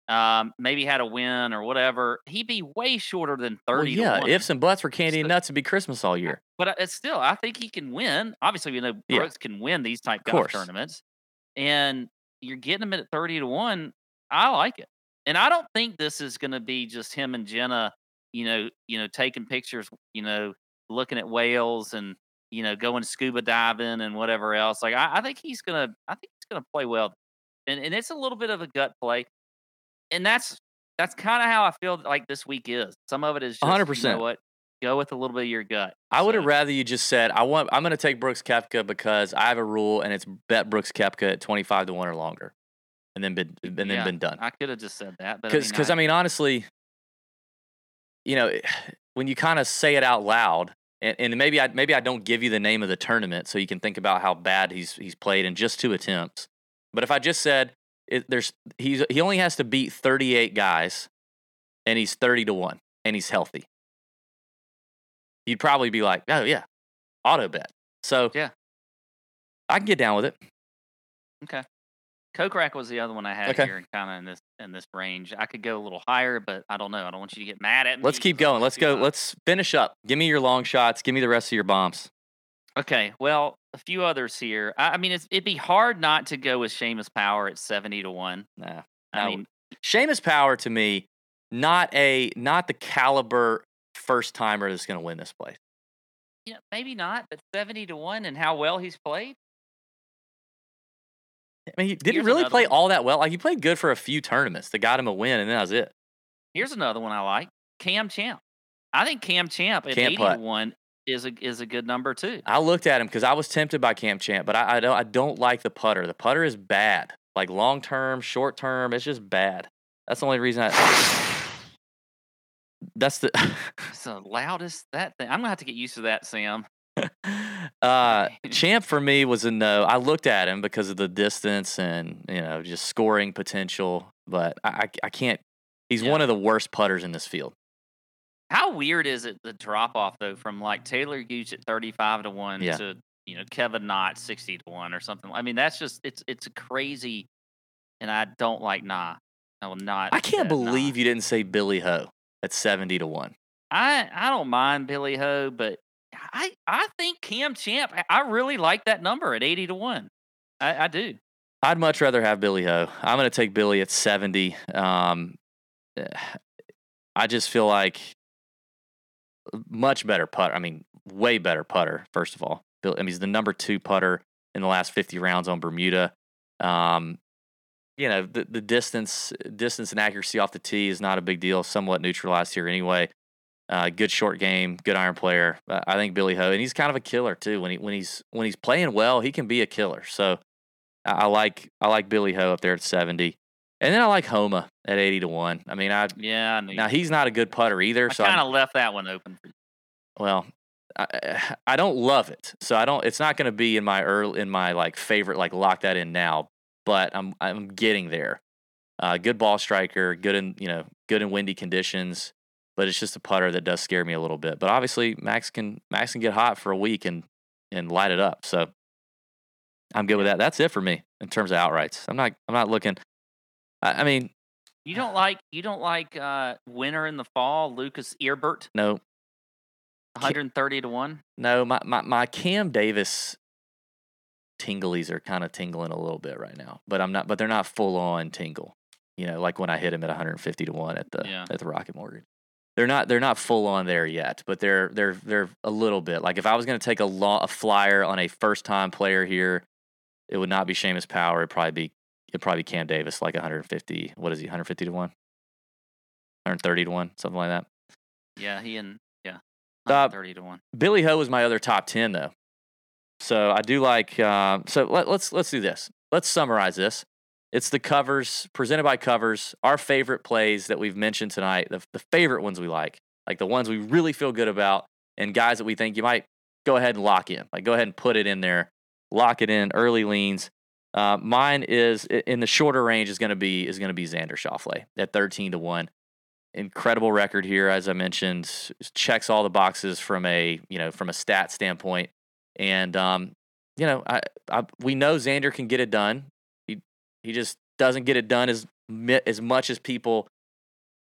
Speaker 3: um, maybe had a win or whatever, he'd be way shorter than
Speaker 2: Well,
Speaker 3: thirty.
Speaker 2: yeah.
Speaker 3: to one.
Speaker 2: Ifs and buts were candy and nuts. It'd be Christmas all year.
Speaker 3: but uh, it's still, I think he can win. Obviously, we know
Speaker 2: Yeah.
Speaker 3: Brooks can win these type
Speaker 2: Of
Speaker 3: golf tournaments, and you're getting him at thirty to one. I like it, and I don't think this is going to be just him and Jena, you know, you know, taking pictures, you know, looking at whales and you know going scuba diving and whatever else. Like I, I think he's gonna, I think he's gonna play well, and and it's a little bit of a gut play, and that's that's kind of how I feel like this week is. Some of it is one
Speaker 2: hundred
Speaker 3: percent. what, go with a little bit of your gut.
Speaker 2: I would have rather you just said I want. I'm going to take Brooks Koepka because I have a rule, and it's bet Brooks Koepka at 25 to one or longer, and then been and then
Speaker 3: Yeah,
Speaker 2: been done.
Speaker 3: I could have just said that, but
Speaker 2: Because because I mean honestly, you know, eh, when you kind of say it out loud, and, and maybe I maybe I don't give you the name of the tournament so you can think about how bad he's he's played in just two attempts. But if I just said it, there's he's he only has to beat 38 guys, and he's 30 to one, and he's healthy, you'd probably be like, oh yeah, auto bet. So
Speaker 3: Yeah.
Speaker 2: I can get down with it.
Speaker 3: Kokrak was the other one I had
Speaker 2: Okay.
Speaker 3: here, kind of in this in this range. I could go a little higher, but I don't know. I don't want you to get mad at me.
Speaker 2: Let's keep going. Let's go. Let's finish up. Give me your long shots. Give me the rest of your bombs.
Speaker 3: Okay, well, a few others here. I, I mean, it's, it'd be hard not to go with Seamus Power at seventy to one.
Speaker 2: Nah.
Speaker 3: I
Speaker 2: No.
Speaker 3: mean,
Speaker 2: Seamus Power to me, not a not the caliber first timer that's going to win this place.
Speaker 3: you know, maybe not, but seventy to one, and how well he's played.
Speaker 2: I mean, he didn't
Speaker 3: Here's
Speaker 2: really play
Speaker 3: one.
Speaker 2: all that well. Like he played good for a few tournaments that got him a win, and then that was it.
Speaker 3: Here's another one I like: Cam Champ. I think Cam Champ at
Speaker 2: Can't
Speaker 3: eighty
Speaker 2: putt.
Speaker 3: is a is a good number too.
Speaker 2: I looked at him because I was tempted by Cam Champ, but I, I don't I don't like the putter. The putter is bad. Like long term, short term, it's just bad. That's the only reason I. That's the.
Speaker 3: It's the loudest that thing. I'm gonna have to get used to that, Sam. [laughs]
Speaker 2: uh, Champ for me was a no. I looked at him because of the distance and you know just scoring potential, but I I, can't. He's
Speaker 3: Yeah.
Speaker 2: one of the worst putters in this field.
Speaker 3: How weird is it the drop off though from like Talor Gooch at thirty five to one
Speaker 2: Yeah.
Speaker 3: to you know Kevin Knott sixty to one or something. I mean that's just it's it's a crazy, and I don't like nah. I will not.
Speaker 2: I can't
Speaker 3: uh, nah.
Speaker 2: believe you didn't say Billy Ho at seventy to one.
Speaker 3: I I don't mind Billy Ho, but I I think Cam Champ. I- really like that number at eighty to one. I, I do.
Speaker 2: I'd much rather have Billy Ho. I'm going to take Billy at 70. Um, eh, I just feel like much better putter. I mean, way better putter. First of all, I mean, he's the number two putter in the last 50 rounds on Bermuda. Um, you know, the the distance, distance and accuracy off the tee is not a big deal. Somewhat neutralized here anyway. Uh, good short game, good iron player. Uh, I think Billy Ho, and he's kind of a killer too. When he when he's when he's playing well, he can be a killer. So I, I like I like Billy Ho up there at seventy, and then I like Homa at eighty to one. I mean, I
Speaker 3: Yeah, I
Speaker 2: now he's not a good putter either.
Speaker 3: I
Speaker 2: so
Speaker 3: kind of left that one open.
Speaker 2: Well, I, I don't love it, so I don't. It's not going to be in my early in my like favorite like lock that in now. But I'm I'm getting there. Uh, good ball striker, good in you know good in windy conditions, but it's just a putter that does scare me a little bit. But obviously Max can Max can get hot for a week and and light it up. So I'm good with that. That's it for me in terms of outrights. I'm not I'm not looking. I, I mean,
Speaker 3: you don't like you don't like uh winner in the fall, Lucas Herbert,
Speaker 2: no,
Speaker 3: 130 to one.
Speaker 2: No, my, my, my Cam Davis tinglies are kind of tingling a little bit right now, but I'm not. But they're not full on tingle. You know, like when I hit him at 150 to one at the
Speaker 3: Yeah.
Speaker 2: at the Rocket Mortgage. They're not they're not full on there yet, but they're they're they're a little bit. Like if I was going to take a law, a flyer on a first time player here, it would not be Seamus Power. It'd probably be it'd probably be Cam Davis, like 150. What is he? 150 to one, 130 to one, something like that.
Speaker 3: Yeah, he and yeah,
Speaker 2: Uh,
Speaker 3: 130 to one.
Speaker 2: Billy Ho is my other top ten though, so I do like. Uh, so let, let's let's do this. Let's summarize this. It's the covers presented by covers. Our favorite plays that we've mentioned tonight, the, the favorite ones we like, like the ones we really feel good about, and guys that we think you might go ahead and lock in. Like go ahead and put it in there, lock it in early leans. Uh, mine is in the shorter range is going to be is going to be Xander Schauffele at thirteen to one incredible record here, as I mentioned, checks all the boxes from a you know from a stat standpoint, and um, you know I, I we know Xander can get it done. He just doesn't get it done as as much as people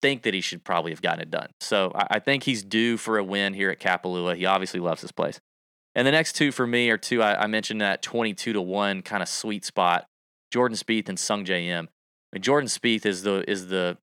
Speaker 2: think that he should probably have gotten it done. So I, think he's due for a win here at Kapalua. He obviously loves this place. And the next two for me are two I, I mentioned that twenty two to one kind of sweet spot. Jordan Spieth and Sung Jae Im. I mean, Jordan Spieth is the is the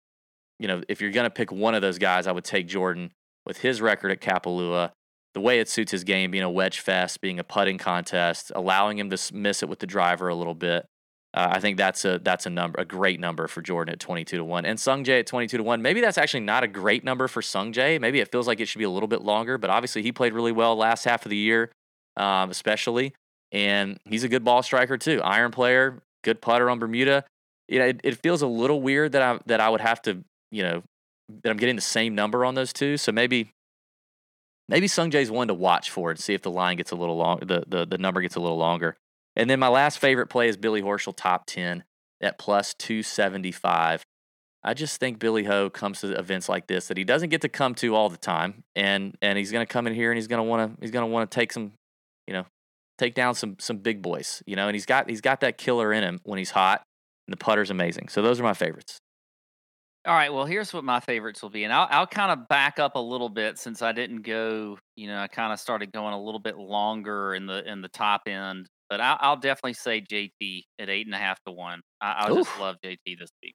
Speaker 2: you know, if you're going to pick one of those guys, I would take Jordan with his record at Kapalua, the way it suits his game, being a wedge fest, being a putting contest, allowing him to miss it with the driver a little bit. Uh, I think that's a that's a number, a great number for Jordan at 22 to one, and Sung Jae at 22 to one. Maybe that's actually not a great number for Sung Jae. Maybe it feels like it should be a little bit longer, but obviously he played really well last half of the year, um, especially, and he's a good ball striker too. Iron player, good putter on Bermuda. You know, it, it feels a little weird that I that I would have to you know, that I'm getting the same number on those two. So maybe maybe Sung Jae's one to watch for and see if the line gets a little long the, the the number gets a little longer. And then my last favorite play is Billy Horschel top 10 at plus 275. I just think Billy Ho comes to events like this that he doesn't get to come to all the time, and and he's going to come in here and he's going to want to he's going to want to take some, you know, take down some some big boys, you know, and he's got he's got that killer in him when he's hot. And the putter's amazing. So those are my favorites.
Speaker 3: All right. Well, here's what my favorites will be, and I'll I'll kind of back up a little bit since I didn't go. You know, I kind of started going a little bit longer in the in the top end, but I'll, I'll definitely say JT at eight and a half to one. I, I just love JT this week.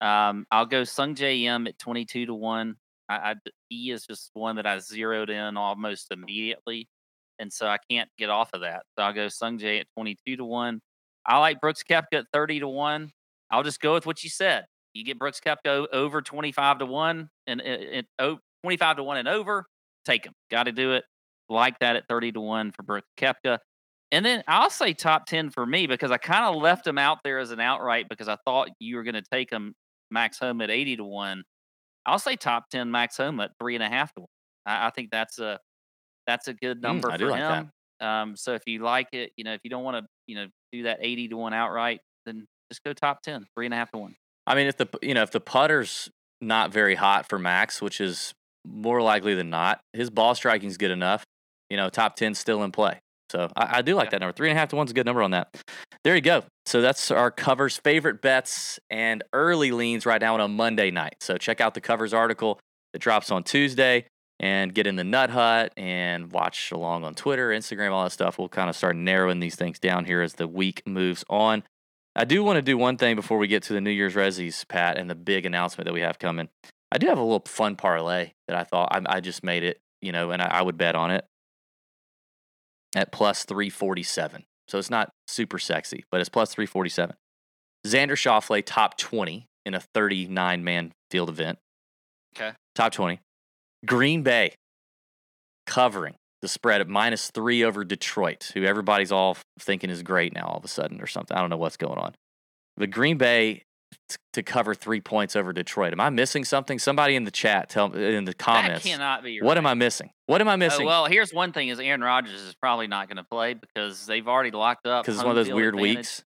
Speaker 3: Um, I'll go Sung Jae Im at twenty two to one. I, I he is just one that I zeroed in almost immediately, and so I can't get off of that. So I'll go Sung Jae at twenty two to one. I like Brooks Koepka at thirty to one. I'll just go with what you said. You get Brooks Koepka o- over 25 to 1 and it, it, oh, 25 to 1 and over, take him. Got to do it. Like that at 30 to 1 for Brooks Koepka. And then I'll say top 10 for me because I kind of left him out there as an outright because I thought you were going to take him Max Homa at 80 to 1. I'll say top 10 Max Homa at three and a half to 1. I, I think that's a that's a good number
Speaker 2: Mm, I
Speaker 3: for
Speaker 2: do like that.
Speaker 3: him. Um, so if you like it, you know, if you don't want to, you know, do that 80 to 1 outright, then just go top 10, three and a half to 1.
Speaker 2: I mean, if the you know if the putter's not very hot for Max, which is more likely than not, his ball striking's good enough. You know, top ten still in play. So I, I do like
Speaker 3: Yeah.
Speaker 2: that number. Three and a half to one's a good number on that. There you go. So that's our covers favorite bets and early leans right now on a Monday night. So check out the covers article that drops on Tuesday and get in the Nut Hut and watch along on Twitter, Instagram, all that stuff. We'll kind of start narrowing these things down here as the week moves on. I do want to do one thing before we get to the New Year's Rezzies, Pat, and the big announcement that we have coming. I do have a little fun parlay that I thought I, I just made it, you know, and I, I would bet on it at plus 347. So it's not super sexy, but it's plus 347. Xander Schauffele, top 20 in a 39 man field event.
Speaker 3: Okay.
Speaker 2: Top 20. Green Bay covering the spread at minus three over Detroit, who everybody's all thinking is great now all of a sudden or something. I don't know what's going on. But Green Bay t- to cover three points over Detroit. Am I missing something? Somebody in the chat, tell me in the comments.
Speaker 3: That cannot be
Speaker 2: what am. I missing? What am I
Speaker 3: Oh,
Speaker 2: missing?
Speaker 3: well, here's one thing: is Aaron Rodgers is probably not going to play because they've already locked up.
Speaker 2: Because it's one of those weird
Speaker 3: advantage.
Speaker 2: weeks.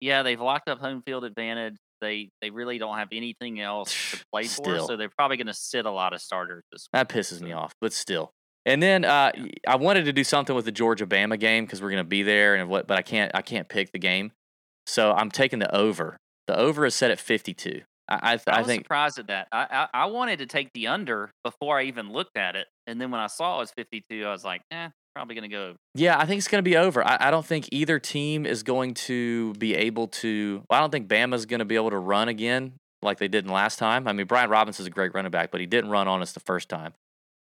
Speaker 3: Yeah, they've locked up home field advantage. They they really don't have anything else to [sighs] play for, so they're probably going to sit a lot of starters this week.
Speaker 2: That pisses me off, but still. And then uh,
Speaker 3: Yeah.
Speaker 2: I wanted to do something with the Georgia Bama game because we're going to be there, and what, but I can't. I can't pick the game, so I'm taking the over. The over is set at 52. I I,
Speaker 3: I, was
Speaker 2: think
Speaker 3: surprised at that. I, I I wanted to take the under before I even looked at it, and then when I saw it was 52, I was like, eh, probably going to go.
Speaker 2: Yeah, I think it's going to be over. I, I don't think either team is going to be able to. Well, I don't think Bama's going to be able to run again like they did in last time. I mean, Brian Robinson's a great running back, but he didn't run on us the first time.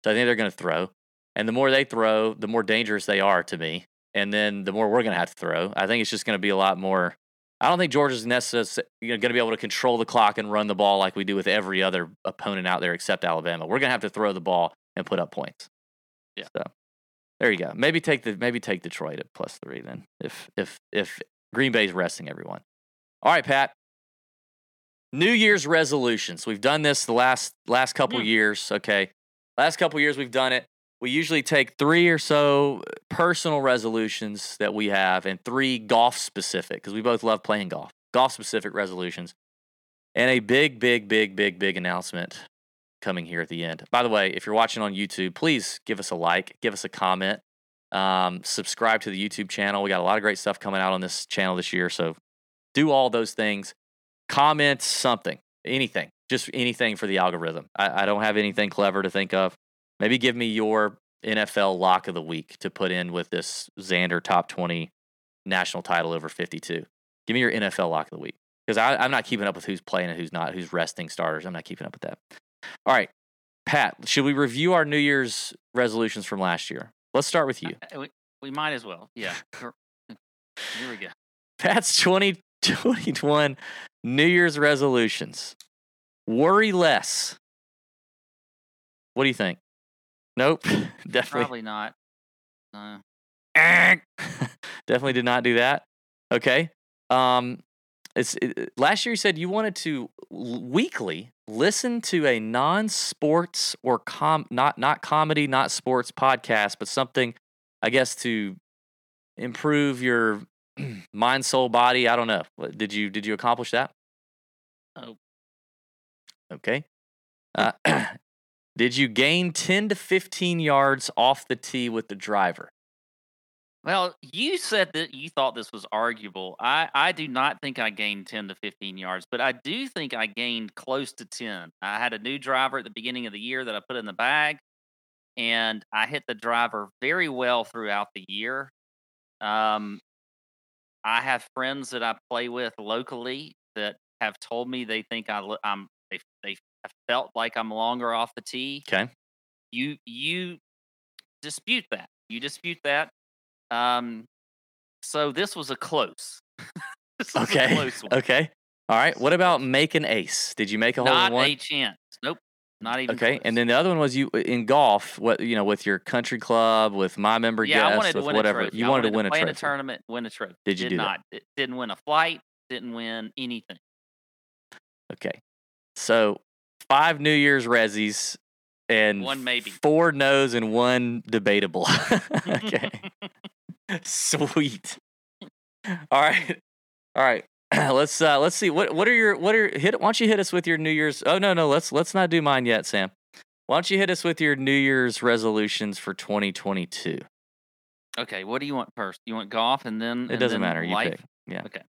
Speaker 2: So I think they're going to throw. And the more they throw, the more dangerous they are to me. And then the more we're going to have to throw. I think it's just going to be a lot more. I don't think Georgia's necessarily going to be able to control the clock and run the ball like we do with every other opponent out there except Alabama. We're going to have to throw the ball and put up points.
Speaker 3: Yeah.
Speaker 2: So there you go. Maybe take the maybe take Detroit at plus three then. If if if Green Bay's resting everyone. All right, Pat. New Year's resolutions. We've done this the last last couple
Speaker 3: Yeah.
Speaker 2: years. Okay, last couple years we've done it. We usually take three or so personal resolutions that we have, and three golf specific because we both love playing golf. Golf specific resolutions, and a big, big, big, big, big announcement coming here at the end. By the way, if you're watching on YouTube, please give us a like, give us a comment, um, subscribe to the YouTube channel. We got a lot of great stuff coming out on this channel this year, so do all those things. Comment something, anything, just anything for the algorithm. I, I don't have anything clever to think of. Maybe give me your NFL lock of the week to put in with this Xander top 20 national title over 52. Give me your NFL lock of the week because I'm not keeping up with who's playing and who's not, who's resting starters. I'm not keeping up with that. All right, Pat, should we review our New Year's resolutions from last year? Let's start with you.
Speaker 3: Uh, We, we might as well. Yeah. [laughs] Here here we go.
Speaker 2: Pat's 2021 New Year's resolutions. Worry less. What do you think? Nope. [laughs] Definitely.
Speaker 3: Probably not. No. [laughs]
Speaker 2: Definitely did not do that. Okay. Um, it's it, last year you said you wanted to l- weekly listen to a non-sports or com not not comedy, not sports podcast, but something I guess to improve your [clears throat] mind, soul, body. I don't know. Did you did you accomplish that?
Speaker 3: Oh.
Speaker 2: Okay. Uh, [clears throat] did you gain 10 to 15 yards off the tee with the driver?
Speaker 3: Well, you said that you thought this was arguable. I, I do not think I gained 10 to 15 yards, but I do think I gained close to 10. I had a new driver at the beginning of the year that I put in the bag, and I hit the driver very well throughout the year. Um, I have friends that I play with locally that have told me they think I, lo- I'm they they have felt like I'm longer off the tee.
Speaker 2: Okay.
Speaker 3: You you dispute that. You dispute that. Um, so this was a close. [laughs] was a
Speaker 2: Okay.
Speaker 3: close. [laughs]
Speaker 2: Okay. All right. What about make an ace? Did you make a hole
Speaker 3: Not
Speaker 2: in one?
Speaker 3: a chance. Nope. Not even.
Speaker 2: Okay,
Speaker 3: close.
Speaker 2: and then the other one was you in golf. What you know, with your country club, with my member
Speaker 3: yeah, I wanted to
Speaker 2: with
Speaker 3: win
Speaker 2: whatever
Speaker 3: a trophy.
Speaker 2: you
Speaker 3: I
Speaker 2: wanted,
Speaker 3: wanted
Speaker 2: to win
Speaker 3: play
Speaker 2: a
Speaker 3: in
Speaker 2: trophy.
Speaker 3: a tournament, win a trophy.
Speaker 2: Did you
Speaker 3: Did
Speaker 2: do that?
Speaker 3: not. It Didn't win a flight. Didn't win anything.
Speaker 2: Okay, so five New Year's resis and
Speaker 3: One maybe.
Speaker 2: four no's and one debatable. [laughs] okay, [laughs] sweet. All right, all right. [clears throat] let's uh let's see what what are your what are hit why don't you hit us with your New Year's oh no no let's let's not do mine yet Sam why don't you hit us with your New Year's resolutions for 2022
Speaker 3: okay. What do you want first? You want golf and then
Speaker 2: it
Speaker 3: and
Speaker 2: doesn't
Speaker 3: then
Speaker 2: matter you
Speaker 3: life?
Speaker 2: pick yeah
Speaker 3: Okay.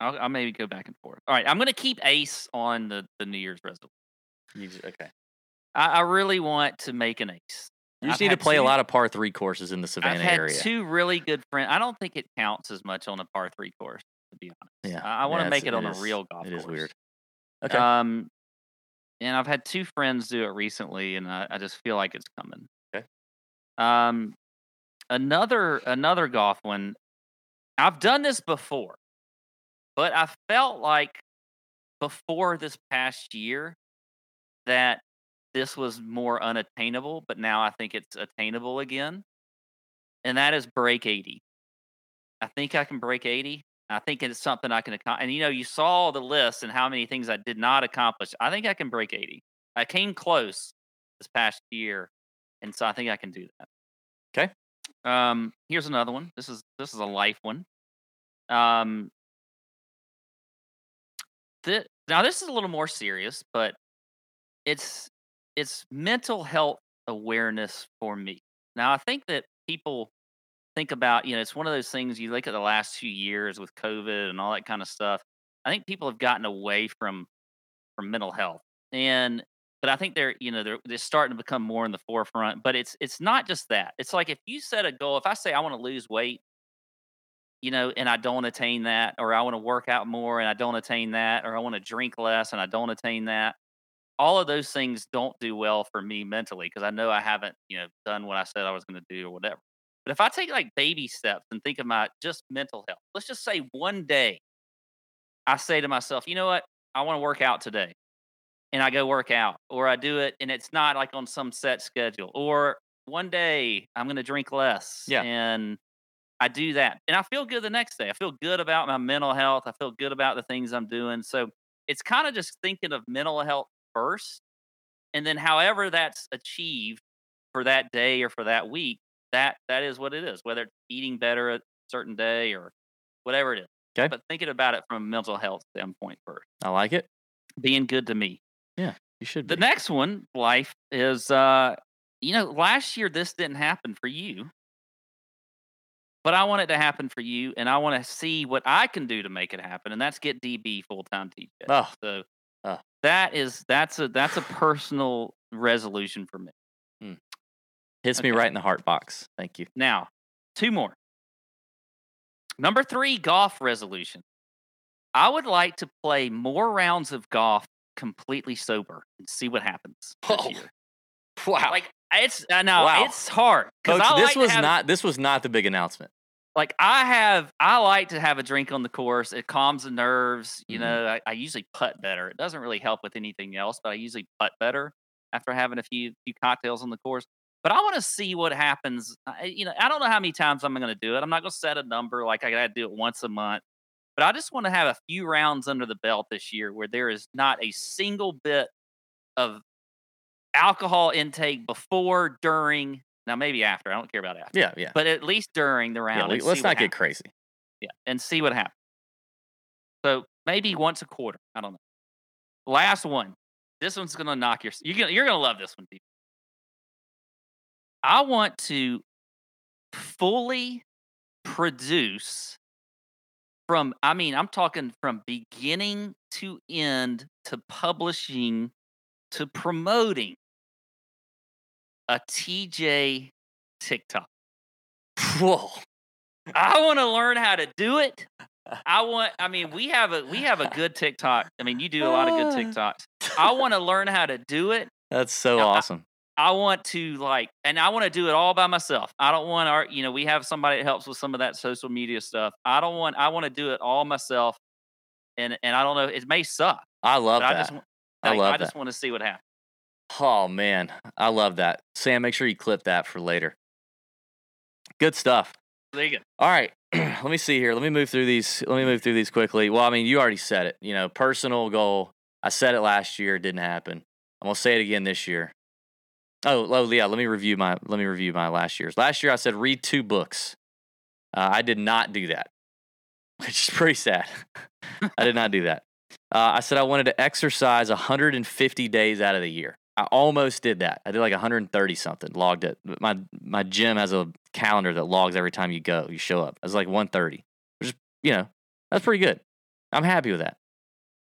Speaker 3: I'll, I'll maybe go back and forth. All right. I'm going to keep ace on the the New Year's resolution.
Speaker 2: Okay
Speaker 3: I, I really want to make an ace.
Speaker 2: you just
Speaker 3: I've
Speaker 2: need to play a lot of par three courses in the Savannah I've
Speaker 3: had
Speaker 2: area
Speaker 3: two really good friends. I don't think it counts as much on a par three course, to be honest.
Speaker 2: yeah
Speaker 3: I, I want
Speaker 2: yeah,
Speaker 3: to make
Speaker 2: it's-
Speaker 3: it on
Speaker 2: is-
Speaker 3: a real golf
Speaker 2: it
Speaker 3: course.
Speaker 2: is weird okay
Speaker 3: Um, and I've had two friends do it recently, and I, I just feel like it's coming.
Speaker 2: Okay.
Speaker 3: Um, another another golf one. I've done this before, but I felt like before this past year that this was more unattainable, but now I think it's attainable again. And that is break 80. I think I can break 80. I think it's something I can accomplish. And you know, you saw the list and how many things I did not accomplish. I think I can break 80. I came close this past year, and so I think I can do that.
Speaker 2: 'Kay.
Speaker 3: Um, here's another one. This is this is a life one. Um, now this is a little more serious, but it's it's mental health awareness for me. Now I think that people think about, you know, it's one of those things you look at the last two years with COVID and all that kind of stuff. I think people have gotten away from from mental health. And but I think they're, you know, they're they're starting to become more in the forefront. But it's it's not just that. It's like if you set a goal, if I say I want to lose weight, you know, and I don't attain that, or I want to work out more and I don't attain that, or I want to drink less and I don't attain that, all of those things don't do well for me mentally because I know I haven't, you know, done what I said I was going to do or whatever. But if I take like baby steps and think of my just mental health, let's just say one day I say to myself, you know what? I want to work out today. And I go work out, or I do it and it's not like on some set schedule, or one day I'm going to drink less.
Speaker 2: Yeah.
Speaker 3: And I do that. And I feel good the next day. I feel good about my mental health. I feel good about the things I'm doing. So it's kind of just thinking of mental health first. And then however that's achieved for that day or for that week, that that is what it is. Whether it's eating better a certain day or whatever it is.
Speaker 2: 'Kay.
Speaker 3: But thinking about it from a mental health standpoint first.
Speaker 2: I like it
Speaker 3: Being good to me.
Speaker 2: Yeah, you should
Speaker 3: The next one, life, is uh, you know, last year this didn't happen for you. But I want it to happen for you, and I want to see what I can do to make it happen, and that's get DB full time TJ.
Speaker 2: Oh.
Speaker 3: So
Speaker 2: Oh.
Speaker 3: that is that's a that's a personal resolution for me. Hmm.
Speaker 2: hits me right in the heart box thank you
Speaker 3: Now, two more. Number three, golf resolution. I would like to play more rounds of golf completely sober and see what happens
Speaker 2: Oh, wow
Speaker 3: Like it's I know
Speaker 2: Wow.
Speaker 3: it's hard
Speaker 2: Coach, this
Speaker 3: like
Speaker 2: was
Speaker 3: have-
Speaker 2: not this was not the big announcement
Speaker 3: like I have I like to have a drink on the course. It calms the nerves. You
Speaker 2: Mhm.
Speaker 3: know, I, I usually putt better. It doesn't really help with anything else, but I usually putt better after having a few few cocktails on the course. But I want to see what happens. I, you know, I don't know how many times I'm going to do it. I'm not going to set a number like I got to do it once a month. But I just want to have a few rounds under the belt this year where there is not a single bit of alcohol intake before, during, now maybe after. I don't care about after
Speaker 2: yeah yeah,
Speaker 3: but at least during the round.
Speaker 2: yeah let's not get
Speaker 3: happens.
Speaker 2: crazy
Speaker 3: Yeah, and see what happens. So maybe once a quarter. I don't know. Last one. This one's gonna knock your. You're gonna you're gonna love this one, people. I want to fully produce from I mean, I'm talking from beginning to end to publishing to promoting a TJ TikTok.
Speaker 2: Whoa.
Speaker 3: I want to learn how to do it. [laughs] I want I mean, we have a we have a good TikTok. I mean, you do a lot of good ah. TikToks. I want to learn how to do it.
Speaker 2: That's so
Speaker 3: Now,
Speaker 2: awesome.
Speaker 3: I want to like, and I want to do it all by myself. I don't want our, you know, we have somebody that helps with some of that social media stuff. I don't want, I want to do it all myself. And and I don't know, it may suck.
Speaker 2: I love that.
Speaker 3: I just, wa-
Speaker 2: I love
Speaker 3: I just
Speaker 2: that.
Speaker 3: want to see what happens.
Speaker 2: Oh man, I love that. Sam, make sure you clip that for later. Good stuff.
Speaker 3: There you go.
Speaker 2: All right, [clears throat] let me see here. Let me move through these. Let me move through these quickly. Well, I mean, you already said it. You know, personal goal. I said it last year. It didn't happen. I'm gonna say it again this year. Oh, oh yeah. Let me review my. Let me review my last year's. Last year I said read two books. Uh, I did not do that, [laughs] which is pretty sad. [laughs] I did not do that. Uh, I said I wanted to exercise 150 days out of the year. I almost did that. I did like 130 something. Logged it. My my gym has a calendar that logs every time you go, you show up. I was like 130, which is you know that's pretty good. I'm happy with that.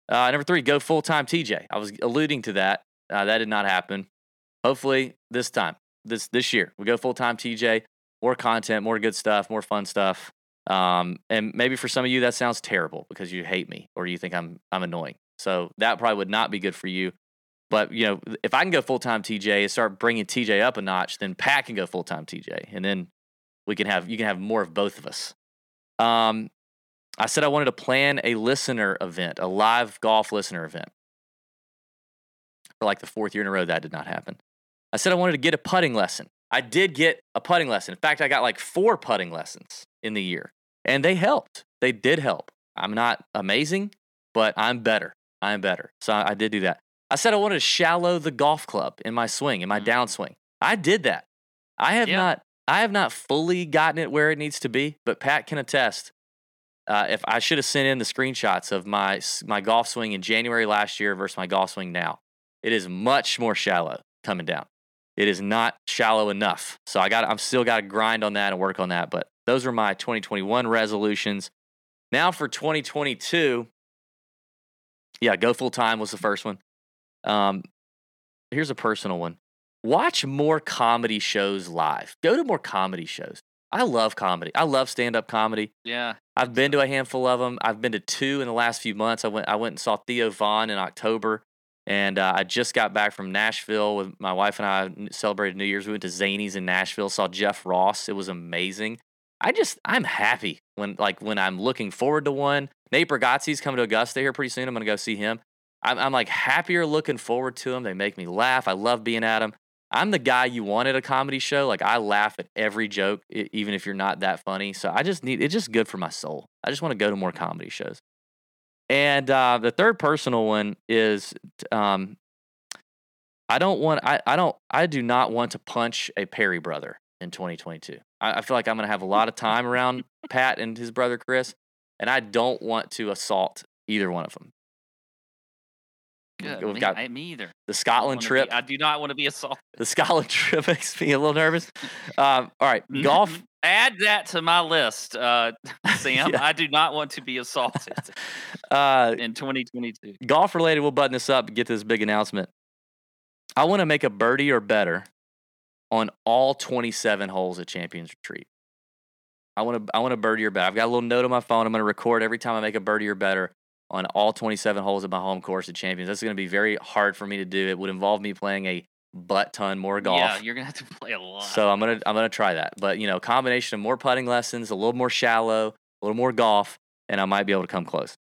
Speaker 2: Uh, number three, go full time TJ. I was alluding to that. Uh, that did not happen. Hopefully this time, this this year, we go full time TJ. More content, more good stuff, more fun stuff. Um, and maybe for some of you that sounds terrible because you hate me or you think I'm I'm annoying. So that probably would not be good for you. But you know, if I can go full time TJ and start bringing TJ up a notch, then Pat can go full time TJ, and then we can have you can have more of both of us. Um, I said I wanted to plan a listener event, a live golf listener event. For like the fourth year in a row, that did not happen. I said I wanted to get a putting lesson. I did get a putting lesson. In fact, I got like four putting lessons in the year, and they helped. They did help. I'm not amazing, but I'm better. I'm better. So I I did do that. I said I wanted to shallow the golf club in my swing, in my
Speaker 3: Mm.
Speaker 2: downswing. I did that. I have
Speaker 3: Yeah.
Speaker 2: not. I have not fully gotten it where it needs to be, but Pat can attest. Uh, if I should have sent in the screenshots of my my golf swing in January last year versus my golf swing now, it is much more shallow coming down. It is not shallow enough. So I got I'm still got to grind on that and work on that. But those were my 2021 resolutions. Now for 2022, yeah, go full time was the first one. Um, here's a personal one. Watch more comedy shows live. Go to more comedy shows. I love comedy. I love stand up comedy.
Speaker 3: Yeah.
Speaker 2: I've been to a handful of them. I've been to two in the last few months. I went. I went and saw Theo Von in October, and uh, I just got back from Nashville with my wife and I celebrated New Year's. We went to Zanies in Nashville. Saw Jeff Ross. It was amazing. I just I'm happy when like when I'm looking forward to one. Nate Bargatze's coming to Augusta here pretty soon. I'm gonna go see him. I'm, I'm like happier looking forward to them. They make me laugh. I love being at them. I'm the guy you want at a comedy show. Like I laugh at every joke, even if you're not that funny. So I just need it's just good for my soul. I just want to go to more comedy shows. And uh, the third personal one is um, I don't want I, I don't I do not want to punch a Perry brother in 2022. I, I feel like I'm gonna have a lot of time around Pat and his brother Chris, and I don't want to assault either one of them.
Speaker 3: Good.
Speaker 2: We've
Speaker 3: me,
Speaker 2: got
Speaker 3: I, me either.
Speaker 2: the Scotland
Speaker 3: wanna
Speaker 2: trip.
Speaker 3: Be, I do not want to be assaulted.
Speaker 2: the Scotland [laughs] trip makes me a little nervous. Um, all right, [laughs] golf.
Speaker 3: Add that to my list, uh, [laughs] Sam.
Speaker 2: Yeah.
Speaker 3: I do not want to be assaulted
Speaker 2: Uh,
Speaker 3: in 2022.
Speaker 2: golf related, we'll button this up and get this big announcement. I want to make a birdie or better on all 27 holes at Champions Retreat. I want to I want a birdie or better. I've got a little note on my phone. I'm going to record every time I make a birdie or better on all 27 holes at my home course at Champions. That's going to be very hard for me to do. It would involve me playing a butt ton more golf.
Speaker 3: Yeah, you're gonna have to [laughs] play a lot.
Speaker 2: So I'm gonna I'm gonna try that. But you know, combination of more putting lessons, a little more shallow, a little more golf, and I might be able to come close.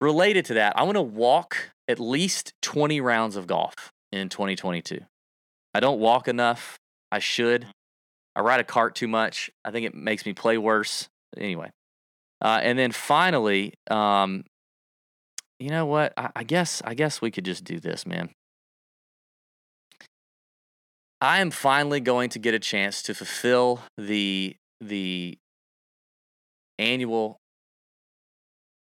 Speaker 2: Related to that, I want to walk at least 20 rounds of golf in 2022. I don't walk enough. I should. Mm. I ride a cart too much. I think it makes me play worse. Anyway, uh, and then finally, um, you know what? I, I guess I guess we could just do this, man. I am finally going to get a chance to fulfill the the annual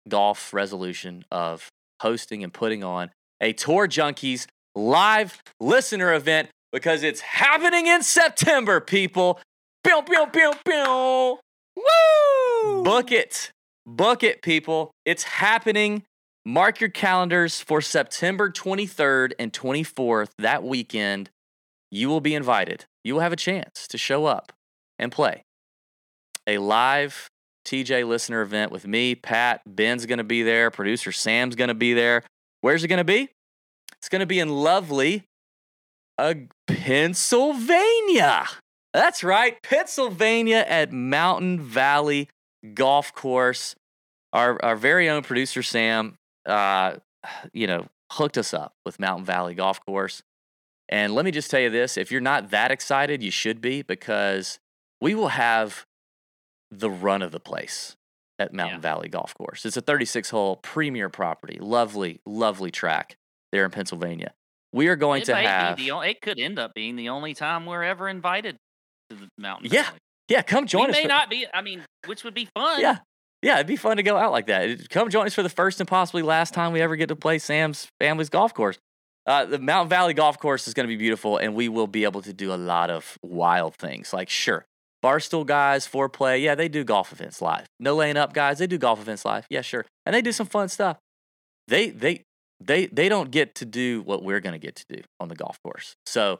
Speaker 2: golf resolution of hosting and putting on a Tour Junkies live listener event because it's happening in September, people. Pew, pew, pew, pew.
Speaker 3: Woo!
Speaker 2: Book it. Book it, people. It's happening. Mark your calendars for September 23rd and 24th, that weekend. You will be invited. You will have a chance to show up and play a live TJ listener event with me, Pat. Ben's going to be there. Producer Sam's going to be there. Where's it going to be? It's going to be in lovely uh, Pennsylvania. That's right, Pennsylvania at Mountain Valley Golf Course. Our our very own producer Sam, uh, you know, hooked us up with Mountain Valley Golf Course. And let me just tell you this: if you're not that excited, you should be because we will have the run of the place at Mountain
Speaker 3: Yeah.
Speaker 2: Valley Golf Course. It's a 36 hole premier property, lovely, lovely track there in Pennsylvania. We are going
Speaker 3: it
Speaker 2: to have.
Speaker 3: the it could end up being the only time we're ever invited to the mountain.
Speaker 2: Yeah. Yeah, come join
Speaker 3: we
Speaker 2: us.
Speaker 3: may
Speaker 2: for-
Speaker 3: not be. I mean, which would be fun.
Speaker 2: Yeah. Yeah, it'd be fun to go out like that. Come join us for the first and possibly last time we ever get to play Sam's family's golf course. Uh, the Mountain Valley Golf Course is going to be beautiful, and we will be able to do a lot of wild things. Like, sure, Barstool guys, Fore Play, yeah, they do golf events live. No laying up guys, they do golf events live. Yeah, sure, and they do some fun stuff. They they they they don't get to do what we're going to get to do on the golf course. So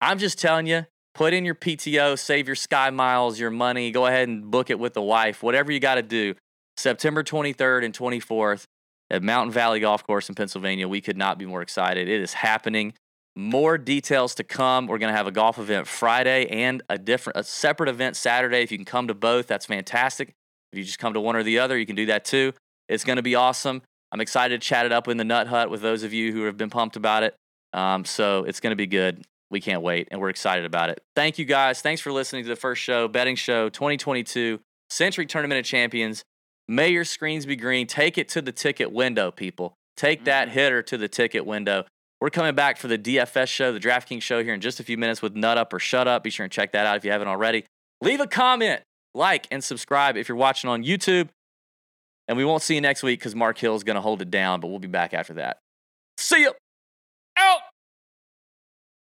Speaker 2: I'm just telling you, put in your PTO, save your sky miles, your money, go ahead and book it with the wife, whatever you got to do. September 23rd and 24th at Mountain Valley Golf Course in Pennsylvania. We could not be more excited. It is happening. More details to come. We're going to have a golf event Friday and a different, a separate event Saturday. If you can come to both, that's fantastic. If you just come to one or the other, you can do that too. It's going to be awesome. I'm excited to chat it up in the Nut Hut with those of you who have been pumped about it. Um, so it's going to be good. We can't wait, and we're excited about it. Thank you guys. Thanks for listening to the first show, betting show 2022, Sentry Tournament of Champions. May your screens be green. Take it to the ticket window, people. Take that
Speaker 3: Mhm.
Speaker 2: hitter to the ticket window. We're coming back for the DFS show, the DraftKings show here in just a few minutes with Nut Up or Shut Up. Be sure and check that out if you haven't already. Leave a comment, like, and subscribe if you're watching on YouTube. And we won't see you next week because Mark Hill is going to hold it down, but we'll be back after that. See ya.